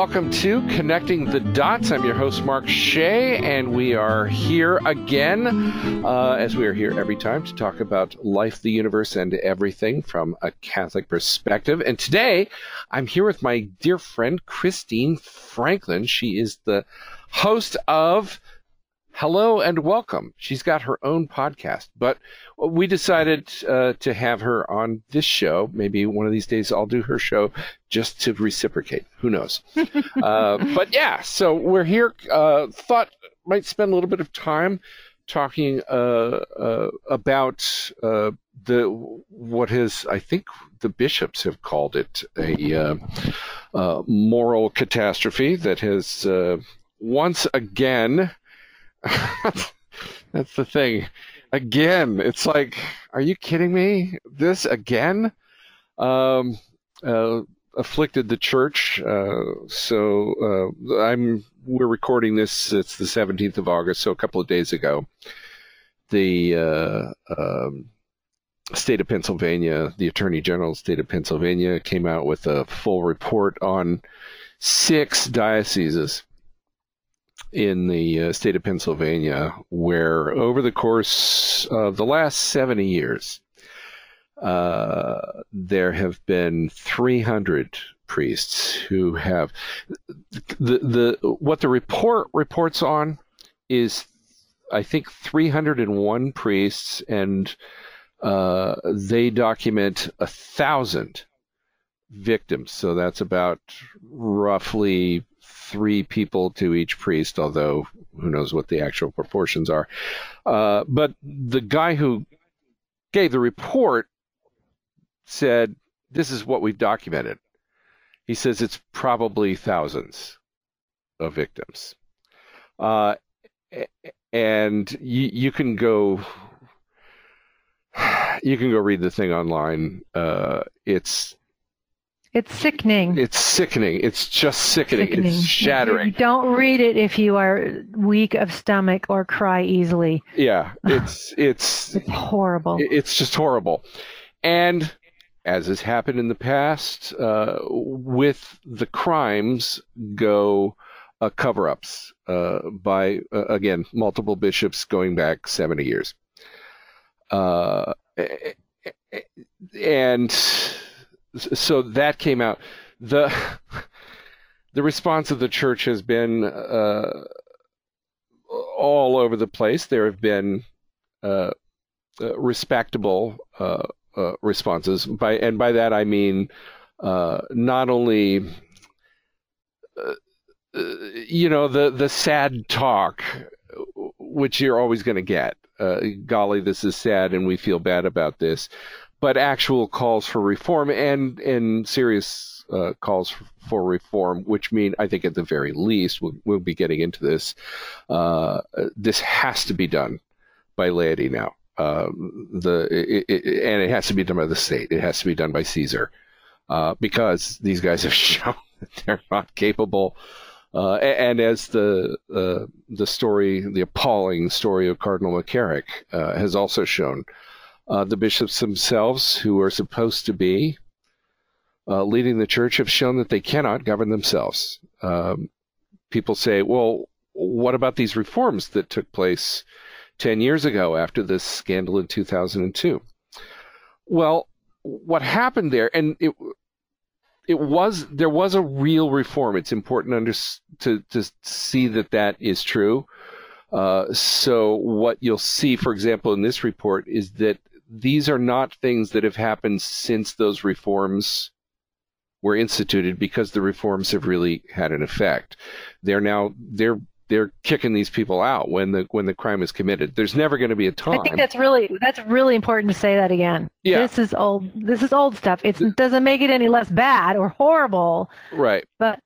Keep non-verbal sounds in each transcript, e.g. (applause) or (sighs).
welcome to Connecting the Dots. I'm your host, Mark Shea, and we are here again, uh, as we are here every time, to talk about life, the universe, and everything from a Catholic perspective. And today, I'm here with my dear friend, Christine Franklin. She is the host of hello and welcome. She's got her own podcast, but we decided uh, to have her on this show. Maybe one of these days I'll do her show just to reciprocate. Who knows? (laughs) uh, but yeah, so we're here. Uh, thought might spend a little bit of time talking uh, uh, about uh, the what has I think the bishops have called it a moral catastrophe that has once again (laughs) That's the thing. Again, it's like, are you kidding me? This again? Um, uh, afflicted the church. Uh, so uh, I'm we're recording this. It's the 17th of August, so a couple of days ago. The uh, um, state of Pennsylvania, the Attorney General of the state of Pennsylvania, came out with a full report on six dioceses in the uh, state of Pennsylvania, where over the course of the last 70 years, uh, there have been 300 priests who have the the what the report reports on is I think 301 priests and uh, they document a thousand victims. So that's about roughly three people to each priest, although who knows what the actual proportions are. Uh, but the guy who gave the report said, This is what we've documented. He says it's probably thousands of victims. Uh, and you, you can go (sighs) you can go read the thing online. Uh, it's it's sickening. It's sickening. It's just sickening. sickening. It's shattering. You don't read it if you are weak of stomach or cry easily. Yeah, it's (sighs) it's it's horrible. It's just horrible. And as has happened in the past, uh, with the crimes go uh, cover-ups uh, by uh, again multiple bishops going back 70 years. Uh, and so that came out. the (laughs) The response of the church has been uh, all over the place. There have been uh, uh, respectable uh, uh, responses, by and by that I mean uh, not only you know the the sad talk, which you're always going to get. golly, this is sad, and we feel bad about this but actual calls for reform and and serious uh, calls for reform, which mean I think at the very least we'll, we'll be getting into this. Uh, this has to be done by laity now. Um, the it, it, and it has to be done by the state. It has to be done by Caesar uh, because these guys have (laughs) shown that they're not capable. Uh, and as the uh, the story, the appalling story of Cardinal McCarrick uh, has also shown, uh, the bishops themselves, who are supposed to be uh, leading the church, have shown that they cannot govern themselves. Um, people say, well, what about these reforms that took place 10 years ago after this scandal in 2002? Well, what happened there, and it, it was there was a real reform. It's important under, to to see that that is true. Uh, so what you'll see, for example, in this report is that these are not things that have happened since those reforms were instituted because the reforms have really had an effect. They're now they're they're kicking these people out when the when the crime is committed. There's never going to be a time. I think that's really that's really important to say that again. Yeah. This is old this is old stuff. It doesn't make it any less bad or horrible. Right. But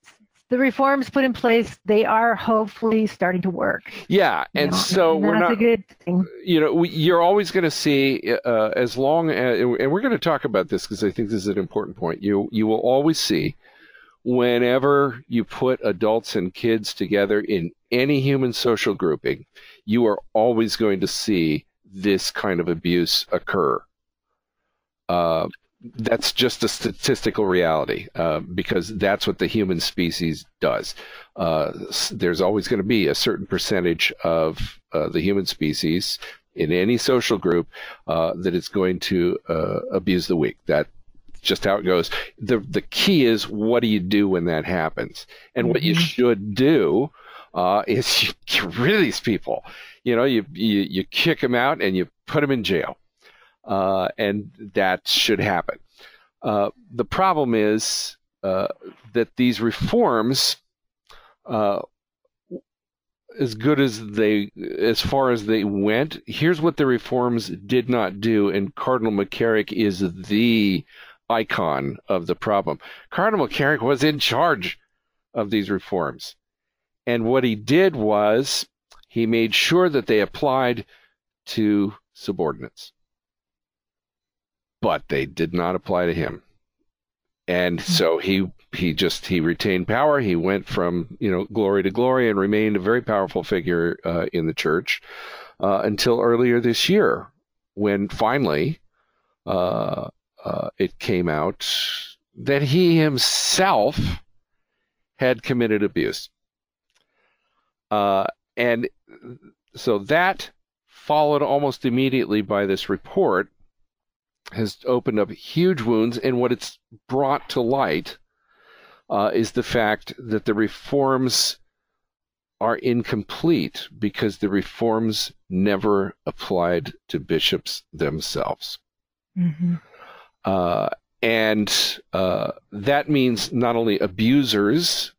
the reforms put in place, they are hopefully starting to work. Yeah, and know? so and we're not. a good thing. You know, we, you're always going to see, uh, as long as, and we're going to talk about this because I think this is an important point. You you will always see, whenever you put adults and kids together in any human social grouping, you are always going to see this kind of abuse occur. Uh, that's just a statistical reality uh, because that's what the human species does. Uh, there's always going to be a certain percentage of uh, the human species in any social group uh, that is going to uh, abuse the weak. That's just how it goes. The the key is what do you do when that happens, and what you mm-hmm. should do uh, is (laughs) you get rid of these people. You know, you you, you kick them out and you put them in jail uh, and that should happen. Uh, the problem is uh, that these reforms, uh, as good as they, as far as they went, here's what the reforms did not do, and Cardinal McCarrick is the icon of the problem. Cardinal McCarrick was in charge of these reforms. And what he did was he made sure that they applied to subordinates but they did not apply to him. And hmm. so he he just he retained power. He went from you know glory to glory and remained a very powerful figure uh, in the church uh, until earlier this year, when finally uh, uh it came out that he himself had committed abuse. Uh, and so that followed almost immediately by this report has opened up huge wounds, and what it's brought to light uh, is the fact that the reforms are incomplete because the reforms never applied to bishops themselves. Mm-hmm. Uh, and uh, that means not only abusers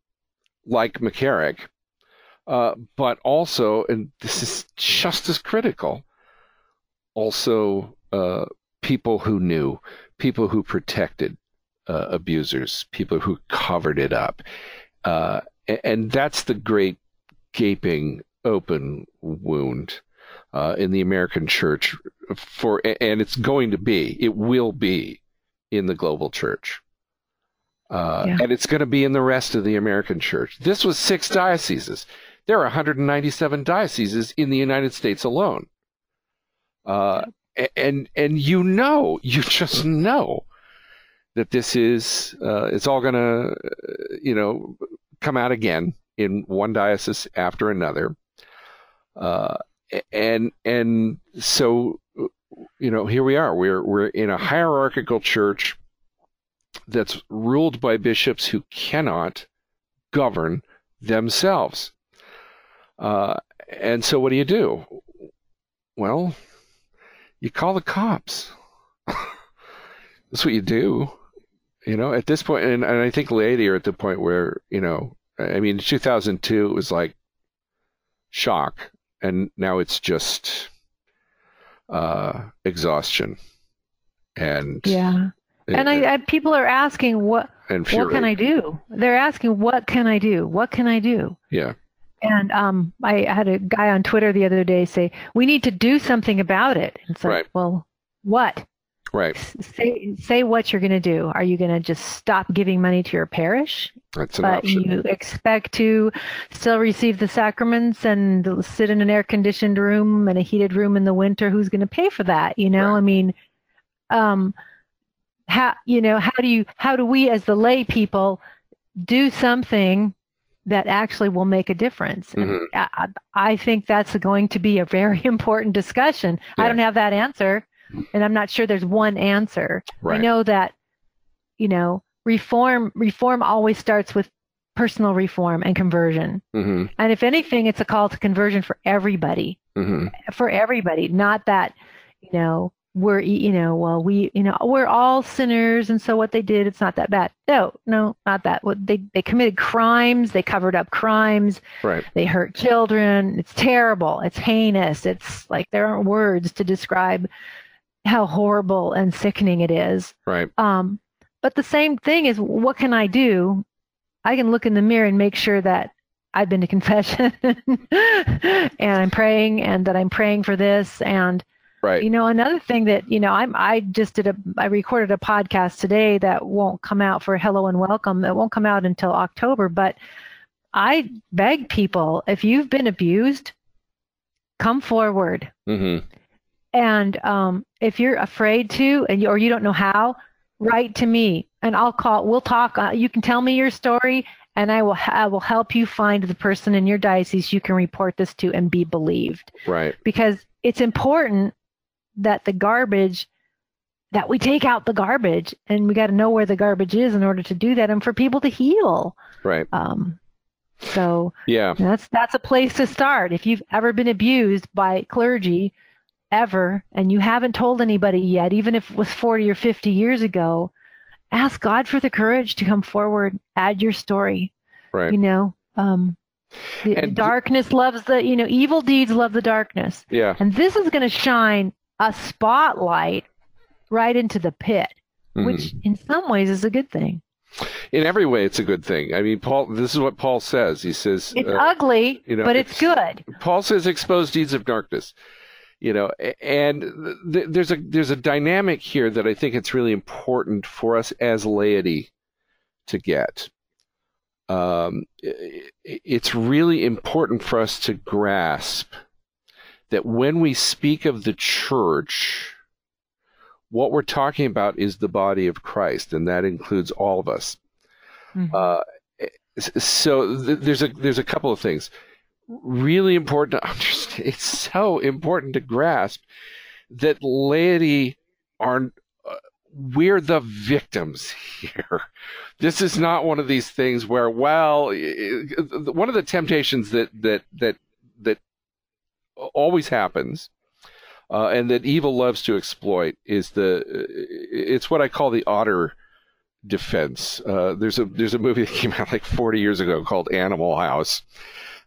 like McCarrick, uh, but also, and this is just as critical, also uh, people who knew, people who protected uh, abusers, people who covered it up. Uh, and that's the great gaping open wound uh, in the American church for, and it's going to be, it will be in the global church. Uh, yeah. And it's going to be in the rest of the American church. This was six dioceses. There are 197 dioceses in the United States alone. Uh, and and you know, (laughs) you just know that this is uh, it's all going to you know come out again in one diocese after another, uh, and and so you know here we are we're we're in a hierarchical church that's ruled by bishops who cannot govern themselves. Uh, and so what do you do? Well, you call the cops. (laughs) That's what you do. You know, at this point, and, and I think laity are at the point where, you know, I mean, 2002, it was like shock. And now it's just uh, exhaustion. And yeah. And I, I, people are asking what what can I do? They're asking what can I do? What can I do? Yeah. And um, I had a guy on Twitter the other day say, "We need to do something about it." And so, right. well, what? Right. Say say what you're going to do. Are you going to just stop giving money to your parish? That's an but option. you expect to still receive the sacraments and sit in an air conditioned room and a heated room in the winter. Who's going to pay for that? You know, right. I mean, um, how you know how do you how do we as the lay people do something that actually will make a difference. Mm-hmm. I, I, think that's going to be a very (laughs) important discussion. Yeah. I don't have that answer, and I'm not sure there's one answer. Right. I know that, you know, reform reform always starts with personal reform and conversion. Mm-hmm. And if anything, it's a call to conversion for everybody. Mm-hmm. For everybody, not that, you know, we're you know well we you know we're all sinners and so what they did it's not that bad. No no not that. What they they committed crimes they covered up crimes right. they hurt children. It's terrible. It's heinous. It's like there aren't words to describe how horrible and sickening it is. Right. Um but the same thing is what can i do? I can look in the mirror and make sure that i've been to confession (laughs) and i'm praying and that i'm praying for this and Right. You know, another thing that, you know, I'm I just did a I recorded a podcast today that won't come out for Hello and Welcome. It won't come out until October, but I beg people, if you've been abused, come forward. Mm-hmm. And um, if you're afraid to, and you, or you don't know how, write to me and I'll call. We'll talk. Uh, you can tell me your story, and I will. I will help you find the person in your diocese you can report this to and be believed. Right. Because it's important that the garbage that we take out the garbage and we got to know where the garbage is in order to do that and for people to heal. Right. Um, so yeah. that's that's a place to start. If you've ever been abused by clergy ever and you haven't told anybody yet even if it was 40 or 50 years ago ask god for the courage to come forward add your story. Right. You know um, the And- darkness loves the you know evil deeds love the darkness. Yeah. And this is going to shine a spotlight right into the pit, Mhm. which in some ways is a good thing. in every way it's a good thing i mean paul this is what paul says he says It's uh, ugly, you know, but it's, it's- good. Paul says expose deeds of darkness. You know, and th- there's a there's a dynamic here that I think it's really important for us as laity to get. Um, i- i- it's really important for us to grasp that when we speak of the church, what we're talking about is the body of Christ, and that includes all of us. Mhm. Uh, so th- there's a there's a couple of things really important to (laughs) understand. It's so important to grasp that laity are uh, we're the victims here. (laughs) This is not one of these things where well, i- i- one of the temptations that that that that always happens. Uh, and that evil loves to exploit is the it's what I call the otter defense. Uh, there's a there's a movie that came out like 40 years ago called Animal House.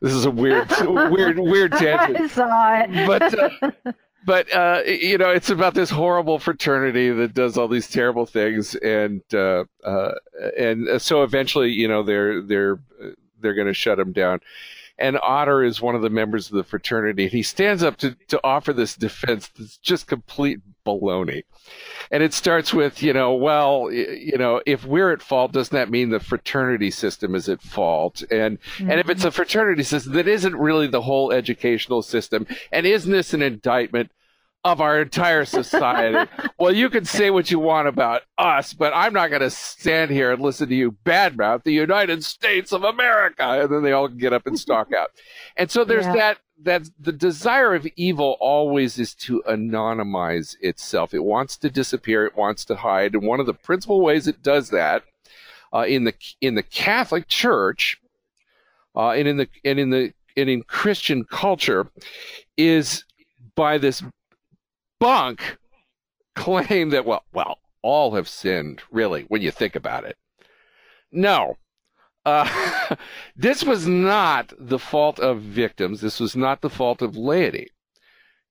This is a weird (laughs) weird weird tangent, I saw it. but uh, but uh, you know it's about this horrible fraternity that does all these terrible things, and uh, uh, and so eventually you know they're they're they're going to shut them down. And Otter is one of the members of the fraternity, and he stands up to, to offer this defense that's just complete baloney. And it starts with, you know, well, you know, if we're at fault, doesn't that mean the fraternity system is at fault? And and if it's mm-hmm. a fraternity system, that isn't really the whole educational system. And isn't this an indictment of our entire society? (laughs) well, you can say what you want about us, but I'm not going to stand here and listen to you badmouth the United States of America. And then they all get up and stalk out. (laughs) And so there's Yeah. that that the desire of evil always is to anonymize itself. It wants to disappear. It wants to hide. And one of the principal ways it does that uh, in the in the Catholic Church uh, and in the and in the and in Christian culture is by this bunk claim that well well all have sinned really when you think about it. No. Uh, (laughs) this was not the fault of victims. This was not the fault of laity.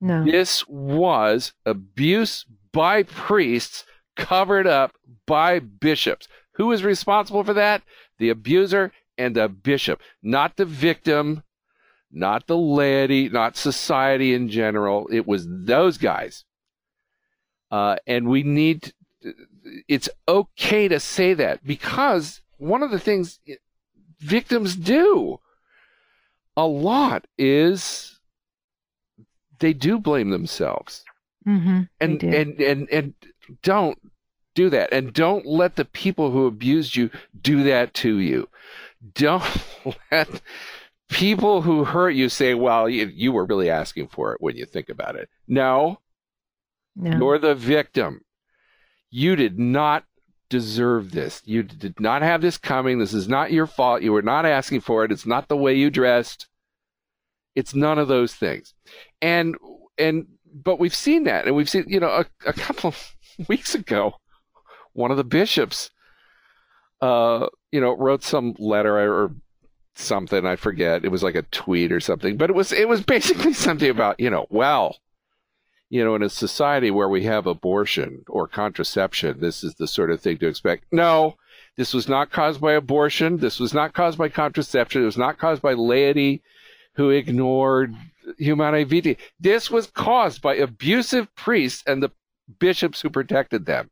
no. This was abuse by priests covered up by bishops. Who is responsible for that? The abuser and the bishop, not the victim, not the laity, not society in general. It was those guys. Uh, and we need, it's okay to say that because one of the things victims do a lot is they do blame themselves. Hmm and and and and don't do that. And don't let the people who abused you do that to you. Don't (laughs) let people who hurt you say well you, you were really asking for it when you think about it. No. No. you're the victim. You did not deserve this. You did not have this coming. This is not your fault. You were not asking for it. It's not the way you dressed. It's none of those things. And and but we've seen that. And we've seen you know a, a couple of (laughs) weeks ago one of the bishops uh you know wrote some letter or something i forget it was like a tweet or something but it was it was basically (laughs) something about you know well you know in a society where we have abortion or contraception this is the sort of thing to expect no this was not caused by abortion this was not caused by contraception it was not caused by laity who ignored Humanae Vitae. This was caused by abusive priests and the bishops who protected them.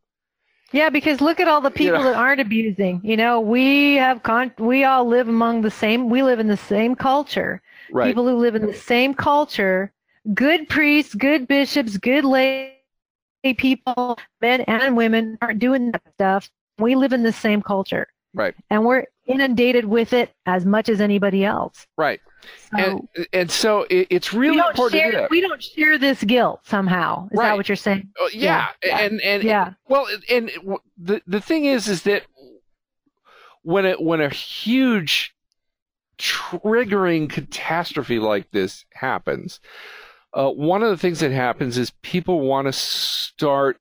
Yeah, because look at all the people know. that aren't abusing. You know, we have con- we all live among the same. We live in the same culture. Right. People who live in the same culture, good priests, good bishops, good laity, people, men and women, aren't doing that stuff. We live in the same culture. Right. And we're inundated with it as much as anybody else. Right. So and, and so it, it's really important to share that. we don't share this guilt somehow. Is Right. that what you're saying? Oh, yeah. Yeah. and and Yeah. well, and the the thing is, is that when it when a huge triggering catastrophe like this happens, uh, one of the things that happens is people want to start.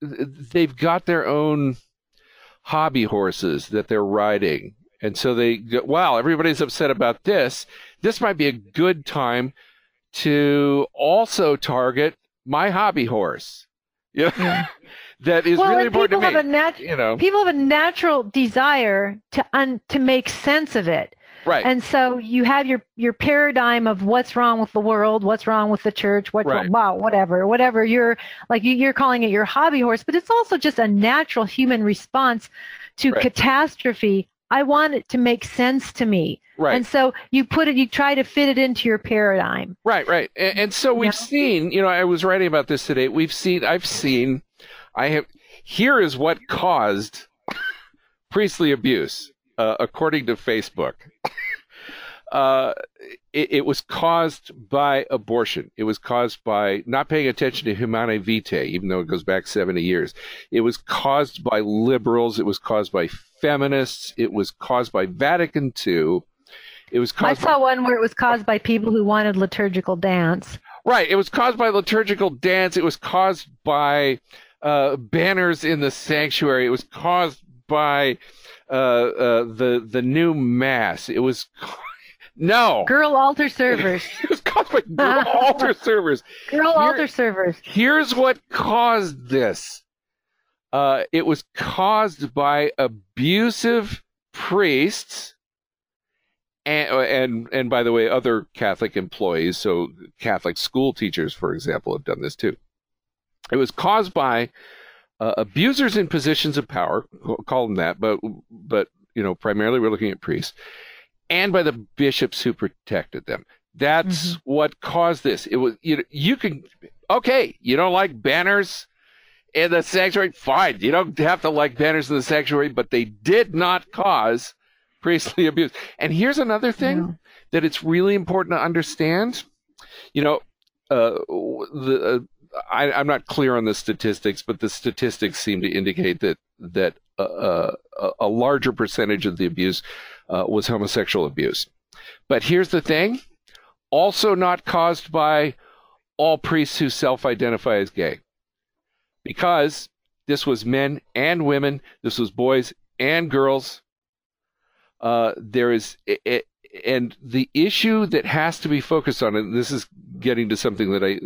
They've got their own hobby horses that they're riding, and so they go, wow, everybody's upset about this. This might be a good time to also target my hobby horse. (laughs) Yeah, Yeah. that is well, really and people important to have me. a nat- you know, people have a natural desire to un- to make sense of it. right? And so you have your your paradigm of what's wrong with the world, what's wrong with the church, what's Right. wrong, wow, whatever, whatever. You're like you, you're calling it your hobby horse, but it's also just a natural human response to Right. catastrophe. I want it to make sense to me, right. and so you put it, you try to fit it into your paradigm. Right, right. And, and so we've Yeah. seen, you know, I was writing about this today. We've seen, I've seen, I have, here is what caused priestly abuse, uh, according to Facebook. Uh, it, it was caused by abortion. It was caused by not paying attention to Humanae Vitae, even though it goes back 70 years. It was caused by liberals. It was caused by feminists. It was caused by Vatican II. It was I caused by saw one where it was caused by people who wanted liturgical dance. Right. It was caused by liturgical dance. It was caused by uh, banners in the sanctuary. It was caused by uh, uh, the the new mass. It was no. Girl altar servers, (laughs) It was caused by girl (laughs) altar servers. girl Here- altar servers. Here's what caused this. Uh, it was caused by abusive priests and, and and by the way, other Catholic employees. So Catholic school teachers, for example, have done this too. It was caused by uh, abusers in positions of power, call them that, but but you know, primarily we're looking at priests, and by the bishops who protected them. That's what caused this. It was you. You can okay. You don't like banners in the sanctuary. Fine. You don't have to like banners in the sanctuary, but they did not cause priestly (laughs) abuse. And here's another thing Yeah. that it's really important to understand. You know, uh, the uh, I, I'm not clear on the statistics, but the statistics seem to indicate that that uh, uh, a- a larger percentage of the abuse uh, was homosexual abuse. But here's the thing: also not caused by all priests who self-identify as gay, because this was men and women, this was boys and girls. Uh, there is, i- i- and the issue that has to be focused on, and this is getting to something that I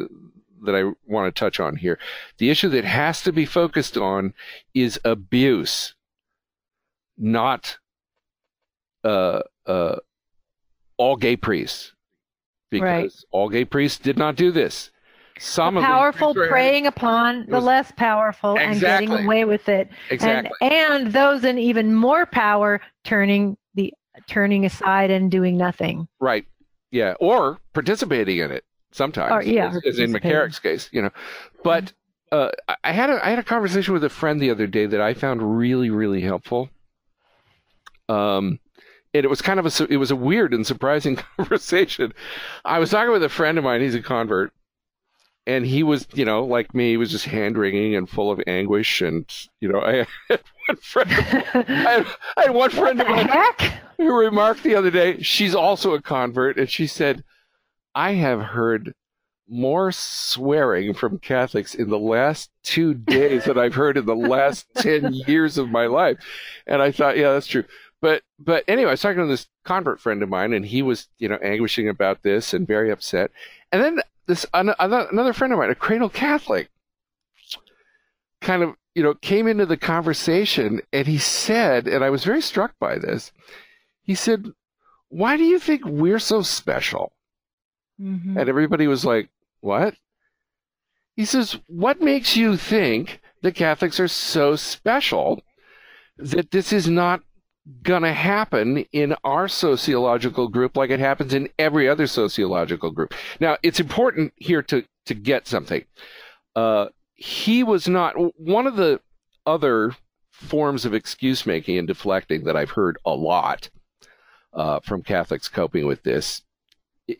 that I want to touch on here. The issue that has to be focused on is abuse, not uh, uh, all gay priests, because Right. all gay priests did not do this. Some the of them- powerful preying upon the was- less powerful and getting away with it exactly. and and those in even more power turning the turning aside and doing nothing Right. Yeah. Or participating in it sometimes. Or, yeah, As, as in participating. McCarrick's case, you know. But uh, I- I had a I had a conversation with a friend the other day that I found really really helpful. Um, and it was kind of a it was a weird and surprising (laughs) conversation. I was talking with a friend of mine. He's a convert, and he was you know like me. He was just hand wringing and full of anguish. And you know (laughs) I had one friend. (laughs) I had, I had one friend of mine heck who remarked the other day, she's also a convert, and she said, I have heard more swearing from Catholics in the last two days than I've heard in the last 10 years of my life. And I thought, yeah, that's true. But, but anyway, I was talking to this convert friend of mine, and he was, you know, anguishing about this and very upset. And then this another another friend of mine, a cradle Catholic, kind of, you know, came into the conversation, and he said, and I was very struck by this he said, Why do you think we're so special? Mhm. And everybody was like, What? He says, What makes you think the Catholics are so special that this is not going to happen in our sociological group like it happens in every other sociological group? Now, it's important here to, to get something. Uh, he was not one of the other forms of excuse making and deflecting that I've heard a lot uh, from Catholics coping with this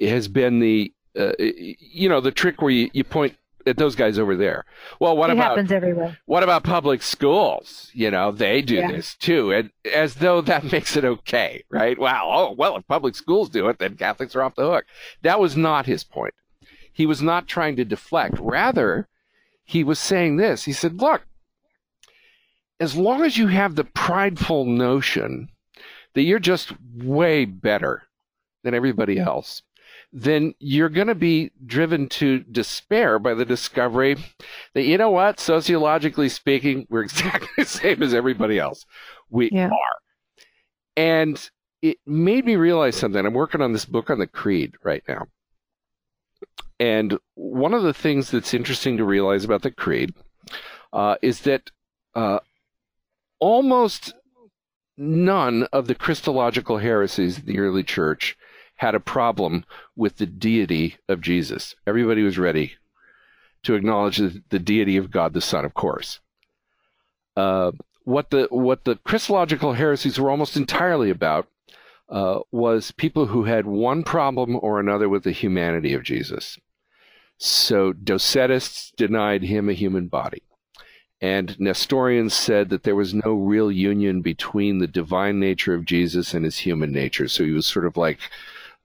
has been the uh, you know the trick where you, you point at those guys over there. Well, what it about happens everywhere. what about public schools? You know, they do Yeah. this too, and as though that (laughs) makes it okay, right? Wow. Oh, well, if public schools do it, then Catholics are off the hook. That was not his point. He was not trying to deflect. Rather, he was saying this. He said, "Look, as long as you have the prideful notion that you're just way better than everybody else." Then you're going to be driven to despair by the discovery that you know what, sociologically speaking, we're (laughs) exactly the same as everybody else. We Yeah. are. And it made me realize something. I'm working on this book on the creed right now. And one of the things that's interesting to realize about the creed uh, is that uh, almost none of the Christological heresies of the early church had a problem with the deity of Jesus. Everybody was ready to acknowledge the, the deity of God the Son, of course. Uh, what the what the Christological heresies were almost entirely about uh, was people who had one problem or another with the humanity of Jesus. So Docetists denied him a human body. And Nestorians said that there was no real union between the divine nature of Jesus and his human nature. So he was sort of like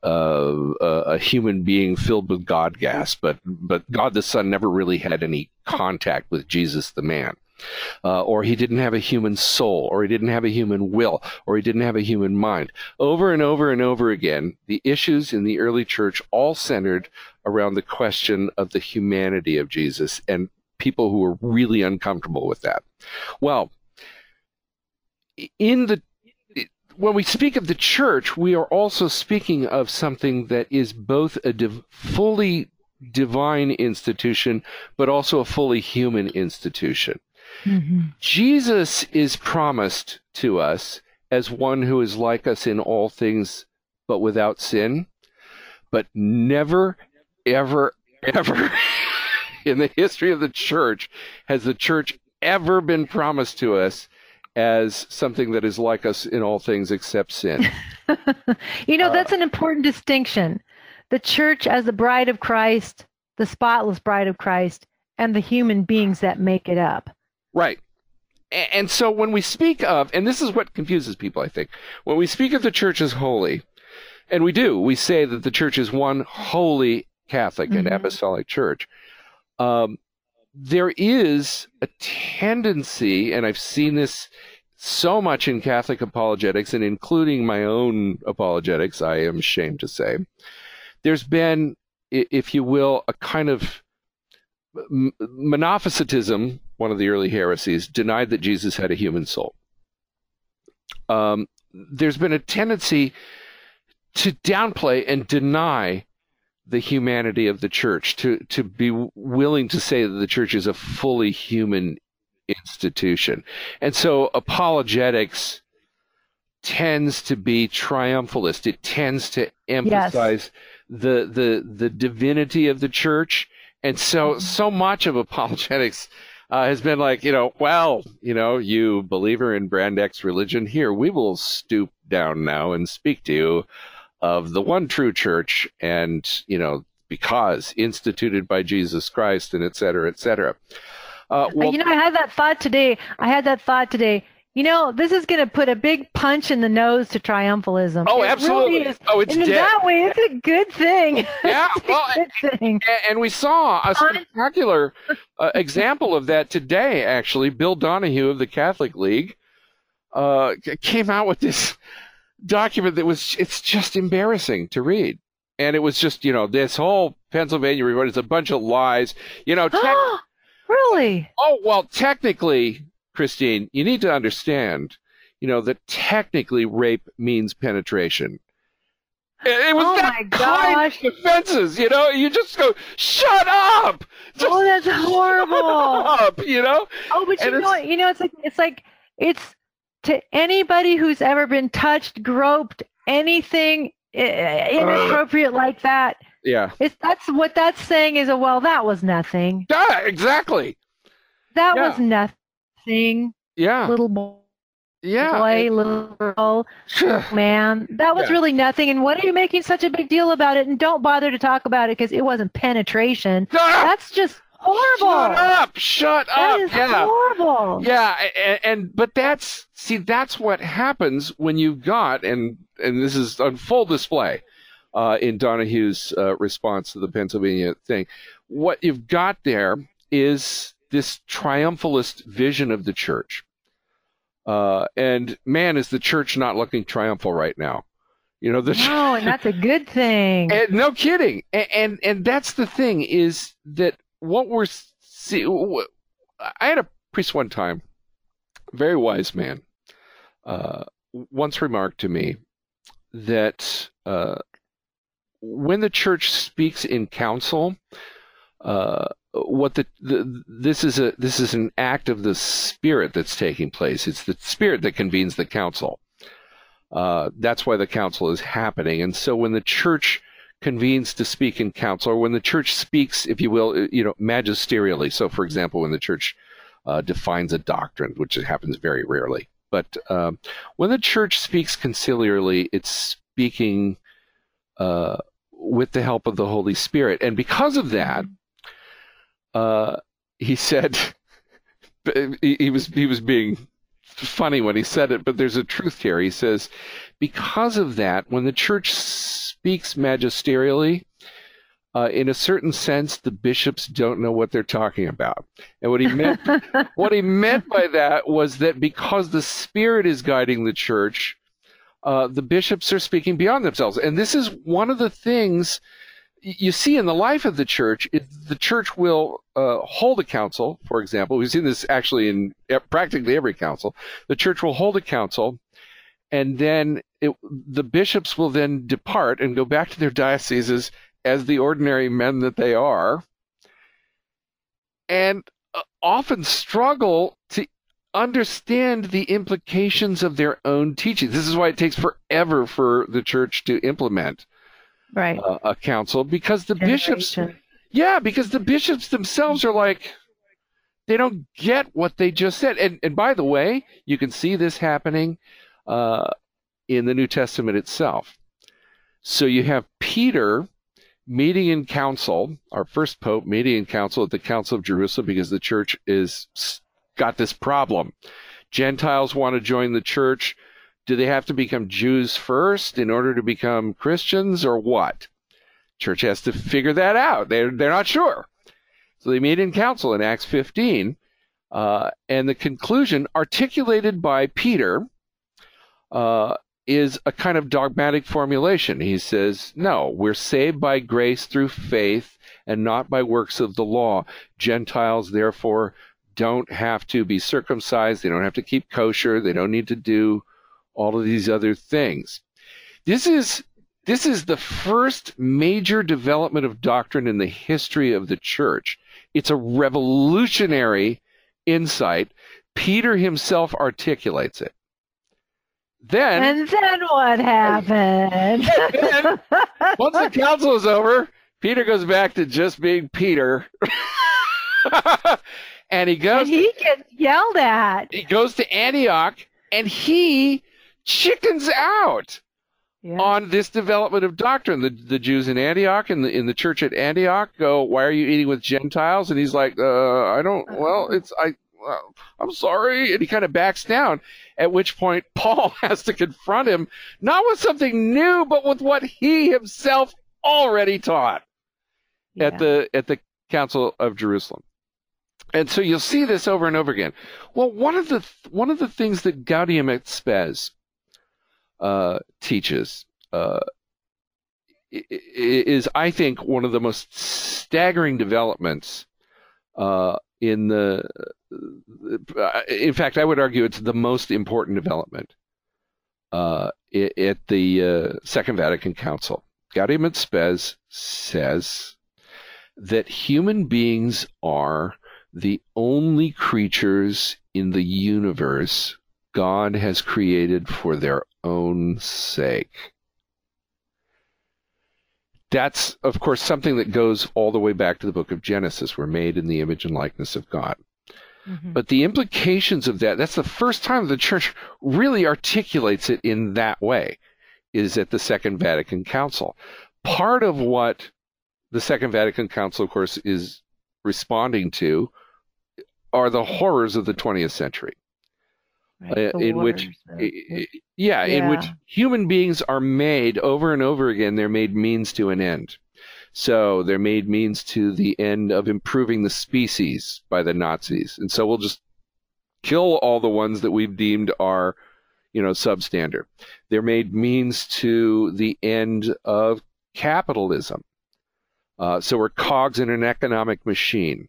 uh, a, human being filled with God gas, but but God the Son never really had any contact with Jesus the man. Uh, or he didn't have a human soul, or he didn't have a human will, or he didn't have a human mind. Over and over and over again, the issues in the early church all centered around the question of the humanity of Jesus and people who were really uncomfortable with that. Well, in the when we speak of the church, we are also speaking of something that is both a div- fully divine institution, but also a fully human institution. Mhm. Jesus is promised to us as one who is like us in all things, but without sin. But never, ever, ever (laughs) in the history of the church has the church ever been promised to us as something that is like us in all things except sin. (laughs) you know, Uh, that's an important distinction. The church as the bride of Christ, the spotless bride of Christ, and the human beings that make it up. Right. And so when we speak of, and this is what confuses people, I think, when we speak of the church as holy, and we do, we say that the church is one holy Catholic and Mhm. apostolic church. Um, there is a tendency, and I've seen this so much in Catholic apologetics, and including my own apologetics, I am ashamed to say, there's been, if you will, a kind of monophysitism, one of the early heresies, denied that Jesus had a human soul. Um, there's been a tendency to downplay and deny the humanity of the church, to, to be willing to say that the church is a fully human institution. And so apologetics tends to be triumphalist. It tends to emphasize the, the, the divinity of the church. And so, Mhm. so much of apologetics uh, has been like, you know, well, you know, you believer in brand X religion, here, we will stoop down now and speak to you of the one true church and, you know, because instituted by Jesus Christ and et cetera, et cetera. Uh, well, you know, I had that thought today. I had that thought today. You know, this is going to put a big punch in the nose to triumphalism. oh, It absolutely. Really oh, it's and in that way, it's a good thing. (laughs) Yeah, It's a well, good thing. And we saw a spectacular uh, (laughs) example of that today, actually. Bill Donohue of the Catholic League uh, came out with this document that was, it's just embarrassing to read. And it was just, you know, this whole Pennsylvania report is a bunch of lies. You know, tech- (gasps) really? oh, well, technically, Christine, you need to understand, you know, that technically rape means penetration. It, was Oh that my kind gosh. of offenses, you know. You just go, shut up, just Oh, that's (laughs) shut horrible. up, you know. Oh, but And you know, what? you know, it's like it's like it's to anybody who's ever been touched, groped, anything inappropriate uh, like that. Yeah, It's that's what that's saying is a well, that was nothing. yeah, exactly. That Yeah. was nothing. Yeah. Little boy, Yeah. little girl, (sighs) man. That was Yeah. really nothing. And what are you making such a big deal about it? And don't bother to talk about it because it wasn't penetration. Up! (laughs) That's just horrible. Shut up! Shut That up! is yeah. horrible. Yeah, and, and but that's see that's what happens when you've got and and this is on full display uh, in Donohue's uh, response to the Pennsylvania thing. What you've got there is this triumphalist vision of the church, uh, and man, is the church not looking triumphal right now? You know the No, and that's a good thing. (laughs) no kidding. And, and and that's the thing is that what we're see. I had a priest one time, very wise man, uh, once remarked to me that uh, when the church speaks in council, uh, what the, the this is a this is an act of the spirit that's taking place. It's the spirit that convenes the council. Uh, that's why the council is happening. And so when the church convenes to speak in council, or when the church speaks, if you will, you know, magisterially. So, for example, when the church uh, defines a doctrine, which happens very rarely, but um, when the church speaks conciliarly, it's speaking uh, with the help of the Holy Spirit, and because of that, uh, he said (laughs) he, he was he was being funny when he said it, but there's a truth here. He says, because of that, when the church speaks magisterially, uh, in a certain sense, the bishops don't know what they're talking about. And what he meant, (laughs) what he meant by that was that because the Spirit is guiding the church, uh, the bishops are speaking beyond themselves. And this is one of the things you see in the life of the church. Is the church will uh, hold a council, for example. We've seen this actually in practically every council. The church will hold a council, and then it, the bishops will then depart and go back to their dioceses as the ordinary men that they are, and uh, often struggle to understand the implications of their own teaching. This is why it takes forever for the church to implement right. uh, a council because the bishops, yeah, because the bishops themselves are like they don't get what they just said. And and by the way, you can see this happening uh, in the New Testament itself. So you have Peter meeting in council, our first pope meeting in council at the Council of Jerusalem because the church is got this problem. Gentiles want to join the church. Do they have to become Jews first in order to become Christians or what? Church has to figure that out. They're, they're not sure. So they meet in council in Acts 15, uh, and the conclusion, articulated by Peter, uh, is a kind of dogmatic formulation. He says, No, we're saved by grace through faith and not by works of the law. Gentiles, therefore, don't have to be circumcised. They don't have to keep kosher. They don't need to do all of these other things. This is this is the first major development of doctrine in the history of the church. It's a revolutionary insight. Peter himself articulates it. Then, And then what happened? then once the council is over, Peter goes back to just being Peter. (laughs) and he goes. and he gets yelled at. he goes to Antioch and he chickens out. Yeah. on this development of doctrine. The the Jews in Antioch and the in the church at Antioch go, "Why are you eating with Gentiles?" And he's like, uh, "I don't. Well, it's I. Well, I'm sorry." And he kind of backs down. At which point, Paul (laughs) has to confront him, not with something new, but with what he himself already taught Yeah. at the at the Council of Jerusalem. And so you'll see this over and over again. Well, one of the one of the things that Gaudium et Spes uh, teaches uh, is, I think, one of the most staggering developments uh, in the. In fact, I would argue it's the most important development uh, at the uh, Second Vatican Council. Gaudium et Spes says that human beings are the only creatures in the universe God has created for their own sake. That's, of course, something that goes all the way back to the book of Genesis. We're made in the image and likeness of God. Mm-hmm. But the implications of that, that's the first time the church really articulates it in that way, is at the Second Vatican Council. Part of what the Second Vatican Council, of course, is responding to are the horrors of the 20th century. Right, uh, in which, yeah, yeah, in which human beings are made over and over again, they're made means to an end. So they're made means to the end of improving the species by the Nazis. And so we'll just kill all the ones that we've deemed are, you know, substandard. They're made means to the end of capitalism. Uh, so we're cogs in an economic machine.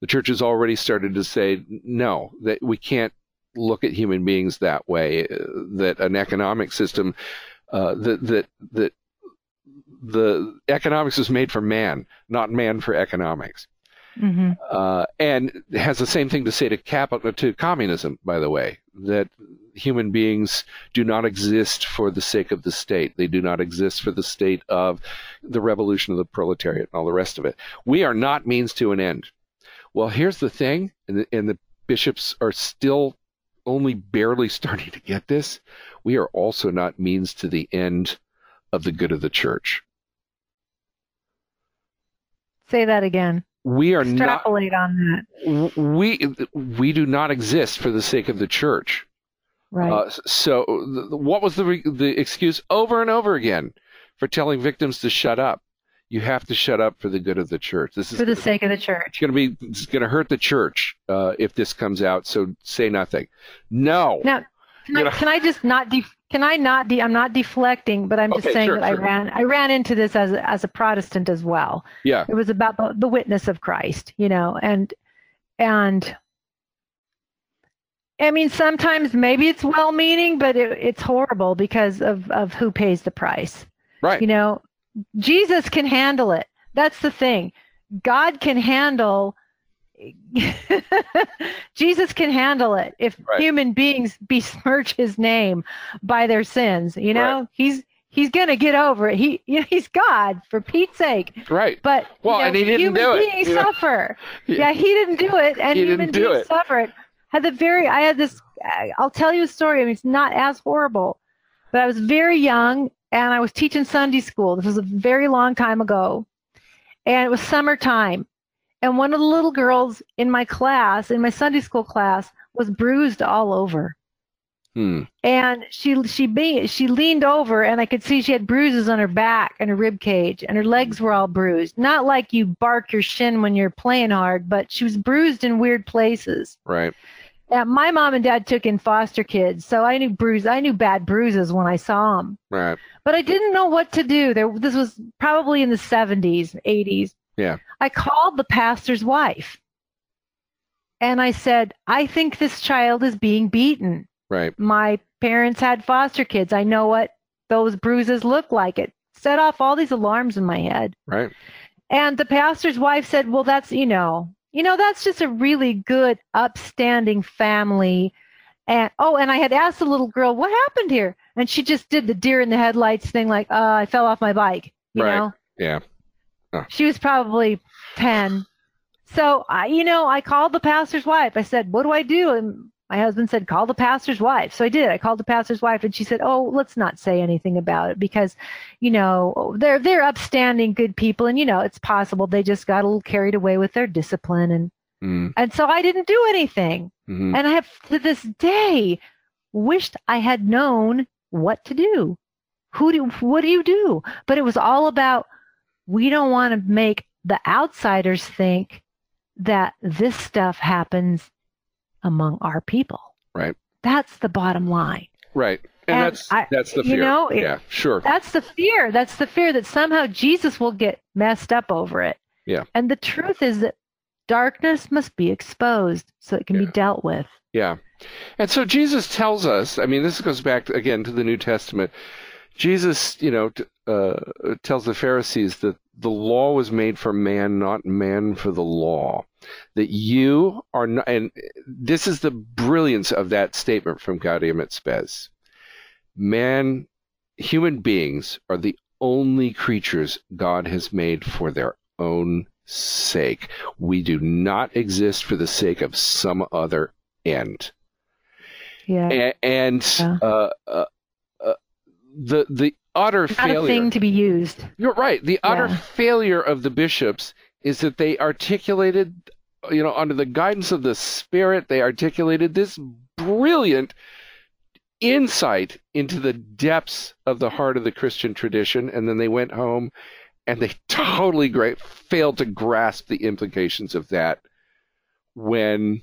The church has already started to say, no, that we can't look at human beings that way, uh, that an economic system uh, that, that, that the economics is made for man, not man for economics. Mm-hmm. Uh, and has the same thing to say to capital to communism, by the way, that human beings do not exist for the sake of the state. They do not exist for the state of the revolution of the proletariat and all the rest of it. We are not means to an end. Well, here's the thing, and the, and the bishops are still only barely (laughs) starting to get this. We are also not means to the end of the good of the church. Say that again. We are extrapolate not, on that. We we do not exist for the sake of the church. Right. Uh, so, what was the the excuse over and over again for telling victims to shut up? You have to shut up for the good of the church. This is for the sake of the church. It's going to be it's going to hurt the church uh, if this comes out. So say nothing. No. Now, can, I, can I, just not def- can I not de- I'm not deflecting, but I'm just okay, saying sure, that sure. I ran I ran into this as a, as a Protestant as well. Yeah. It was about the, the witness of Christ, you know, and and I mean sometimes maybe it's well meaning, but it, it's horrible because of of who pays the price. Right. You know, Jesus can handle it. That's the thing. God can handle (laughs) Jesus can handle it if right. human beings besmirch his name by their sins. You know, right. he's he's gonna get over it. He (laughs) he's God for Pete's sake. Right. But well, you know, and he didn't human do it. beings suffer. (laughs) yeah, he didn't do it, and he human beings it. suffer it. Had the very I had this. I'll tell you a story. I mean, it's not as horrible, but I was very young and I was teaching Sunday school. This was a very long time ago, and it was summertime and one of the little girls in my class, in my Sunday school class, was bruised all over. Hmm. And she she be, she leaned over, and I could see she had bruises on her back and her rib cage, and her legs were all bruised. Not like you bark your shin when you're playing hard, but she was bruised in weird places. Right. Yeah, my mom and dad took in foster kids, so I knew bruise. I knew bad bruises when I saw them. Right. But I didn't know what to do. There, this was probably in the 70s, 80s. Yeah. I called the pastor's wife and I said, I think this child is being beaten. Right. My parents had foster kids. I know what those bruises look like. It set off all these alarms in my head. Right. And the pastor's wife said, Well, that's, you know, you know, that's just a really good, upstanding family. And oh, and I had asked the little girl, What happened here? And she just did the deer in the headlights thing, like, uh, I fell off my bike. You right. know? Yeah. She was probably 10. So, I, you know, I called the pastor's wife. I said, What do I do? And my husband said, Call the pastor's wife. So I did. I called the pastor's wife and she said, Oh, let's not say anything about it because, you know, they're, they're upstanding, good people. And, you know, it's possible they just got a little carried away with their discipline. And, mm. and so I didn't do anything. Mm-hmm. And I have to this day wished I had known what to do. Who do, what do you do? But it was all about we don't want to make the outsiders think that this stuff happens among our people. Right. That's the bottom line. Right. And, and that's I, that's the fear. You know, yeah, sure. That's the fear. That's the fear that somehow Jesus will get messed up over it. Yeah. And the truth is that darkness must be exposed so it can yeah. be dealt with. Yeah. And so Jesus tells us, I mean, this goes back again to the New Testament. Jesus, you know, uh, tells the Pharisees that the law was made for man, not man for the law. That you are not, and this is the brilliance of that statement from Gaudium et Spes. Man, human beings are the only creatures God has made for their own sake. We do not exist for the sake of some other end. Yeah. A- and Yeah. uh, uh, uh, the the utter Not a failure. thing to be used. You're right. The utter Yeah. failure of the bishops is that they articulated, you know, under the guidance of the Spirit, they articulated this brilliant insight into the depths of the heart of the Christian tradition, and then they went home and they (laughs) totally great failed to grasp the implications of that when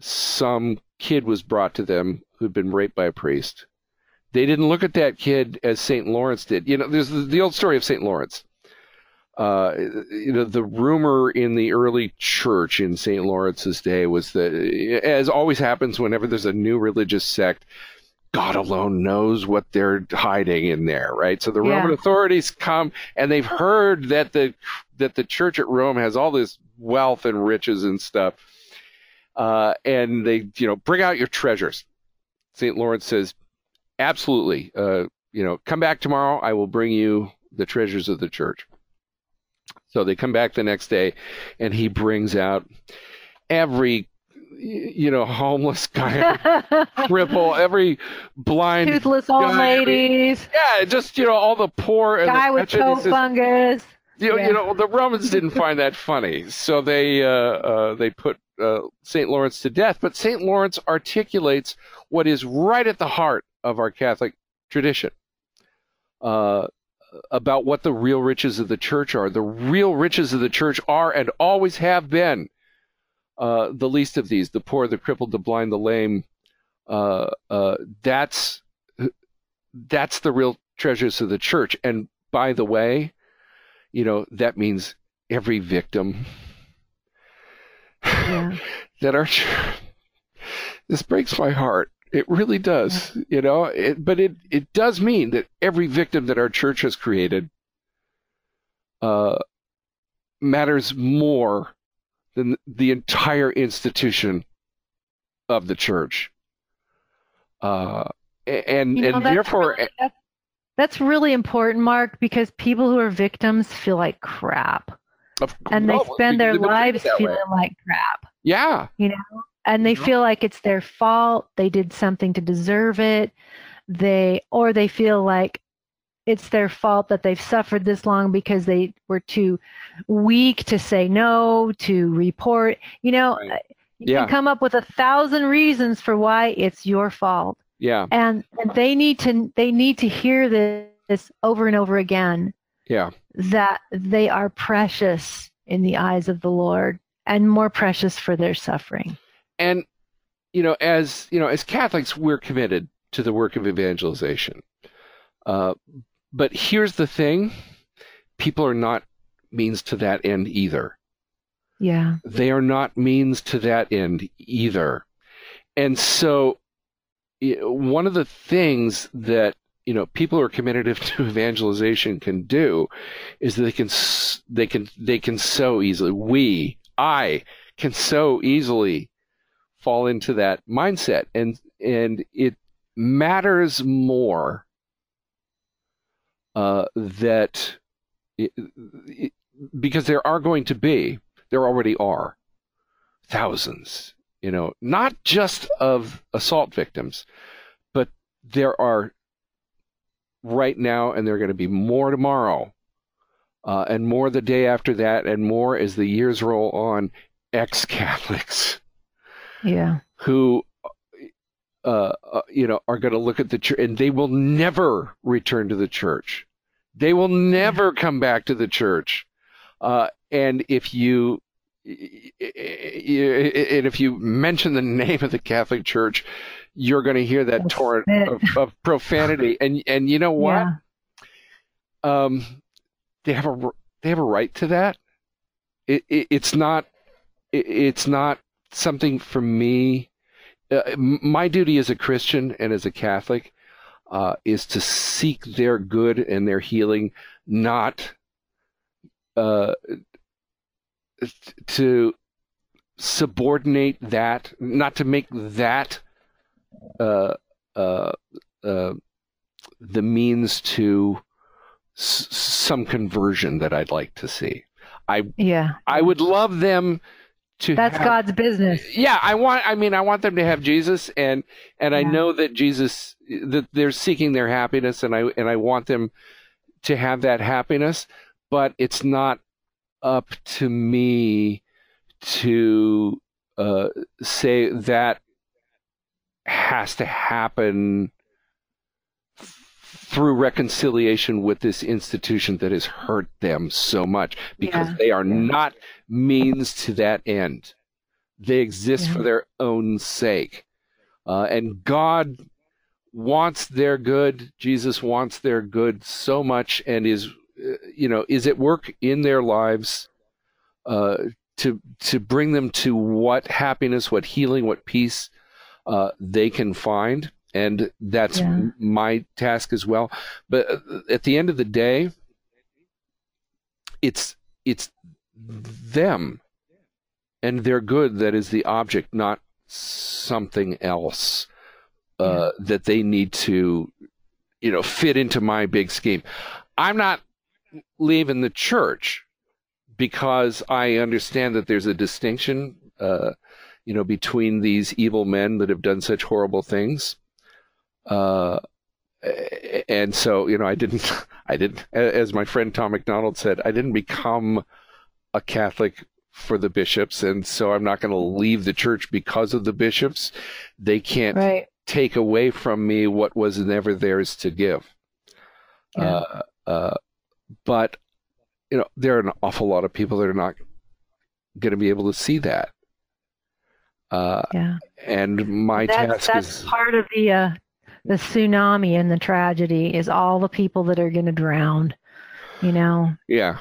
some kid was brought to them who'd been raped by a priest. They didn't look at that kid as St. Lawrence did. You know, there's the, the old story of St. Lawrence. Uh, you know, the rumor in the early church in St. Lawrence's day was that, as always happens whenever there's a new religious sect, God alone knows what they're hiding in there, right? So the Yeah. Roman authorities come and they've heard that the that the church at Rome has all this wealth and riches and stuff, uh, and they you know bring out your treasures. St. Lawrence says, absolutely, uh, you know, come back tomorrow. I will bring you the treasures of the church. So they come back the next day, and he brings out every you know homeless guy (laughs) cripple, every blind Toothless old ladies. Yeah, just you know all the poor and Guy the with. Toe fungus. you know, yeah. you know the Romans didn't (laughs) find that funny, so they uh, uh, they put uh, Saint Lawrence to death. But Saint Lawrence articulates what is right at the heart of our Catholic tradition uh, about what the real riches of the church are. The real riches of the church are and always have been uh, the least of these: the poor, the crippled, the blind, the lame. Uh, uh, that's that's the real treasures of the church. And by the way, you know that means every victim Yeah. (laughs) that our this breaks my heart. It really does, you know. It, but it it does mean that every victim that our church has created uh, matters more than the entire institution of the church. Uh, and You know, and that's therefore, really- that's, that's really important, Mark, because people who are victims feel like crap. of, And they well, spend their because they've been treated lives that way. feeling like crap. Yeah, and they Mhm. feel like it's their fault they did something to deserve it they or they feel like it's their fault that they've suffered this long because they were too weak to say no to report you know Right. uh, you Yeah. can come up with a thousand reasons for why it's your fault yeah, and, and they need to they need to hear this over and over again yeah. that they are precious in the eyes of the lord and more precious for their suffering and you know as you know as catholics we're committed to the work of evangelization. Uh, but here's the thing. People are not means to that end either. Yeah. They are not means to that end either. And so one of the things that you know people who are committed (laughs) to evangelization can do is that they can they can they can so easily we i can so easily fall into that mindset. And and it matters more uh, that it, it, because there are going to be there already are thousands you know not just of assault victims but there are right now and there are going to be more tomorrow uh, and more the day after that and more as the years roll on ex-catholics yeah who uh, uh, you know are going to look at the church and they will never return to the church they will never come back to the church uh, and if you and if you mention the name of the Catholic Church, you're going to hear that That's torrent of, of (laughs) profanity. And and you know what? Yeah. Um, they have a they have a right to that. It, it it's not it, it's not something for me. Uh, my duty as a Christian and as a Catholic uh, is to seek their good and their healing, not uh, to subordinate that, not to make that uh, uh, uh, the means to s- some conversion that I'd like to see. I Yeah. I would love them to That's have- God's business. yeah i want i mean i want them to have jesus and and i know that jesus that they're seeking their happiness and i and i want them to have that happiness but it's not up to me to uh, say that has to happen through reconciliation with this institution that has hurt them so much because Yeah. they are not means to that end. They exist Yeah. for their own sake. Uh, and God wants their good. Jesus wants their good so much and is, uh, you know, is at work in their lives uh, to, to bring them to what happiness, what healing, what peace uh, they can find. And that's Yeah. my task as well. But uh, at the end of the day, it's it's them and their good that is the object, not something else uh, that they need to, you know, fit into my big scheme. I'm not leaving the church because I understand that there's a distinction, uh, you know, between these evil men that have done such horrible things. Uh, and so, you know, I didn't, (laughs) I didn't, as my friend Tom McDonald said, I didn't become a Catholic for the bishops, and so I'm not going to leave the church because of the bishops. They can't Right. take away from me what was never theirs to give. Yeah. Uh, uh, but you know, there are an awful lot of people that are not going to be able to see that. Uh, yeah. and my That's task that's is part of the uh, the tsunami and the tragedy is all the people that are going to drown. You know, yeah,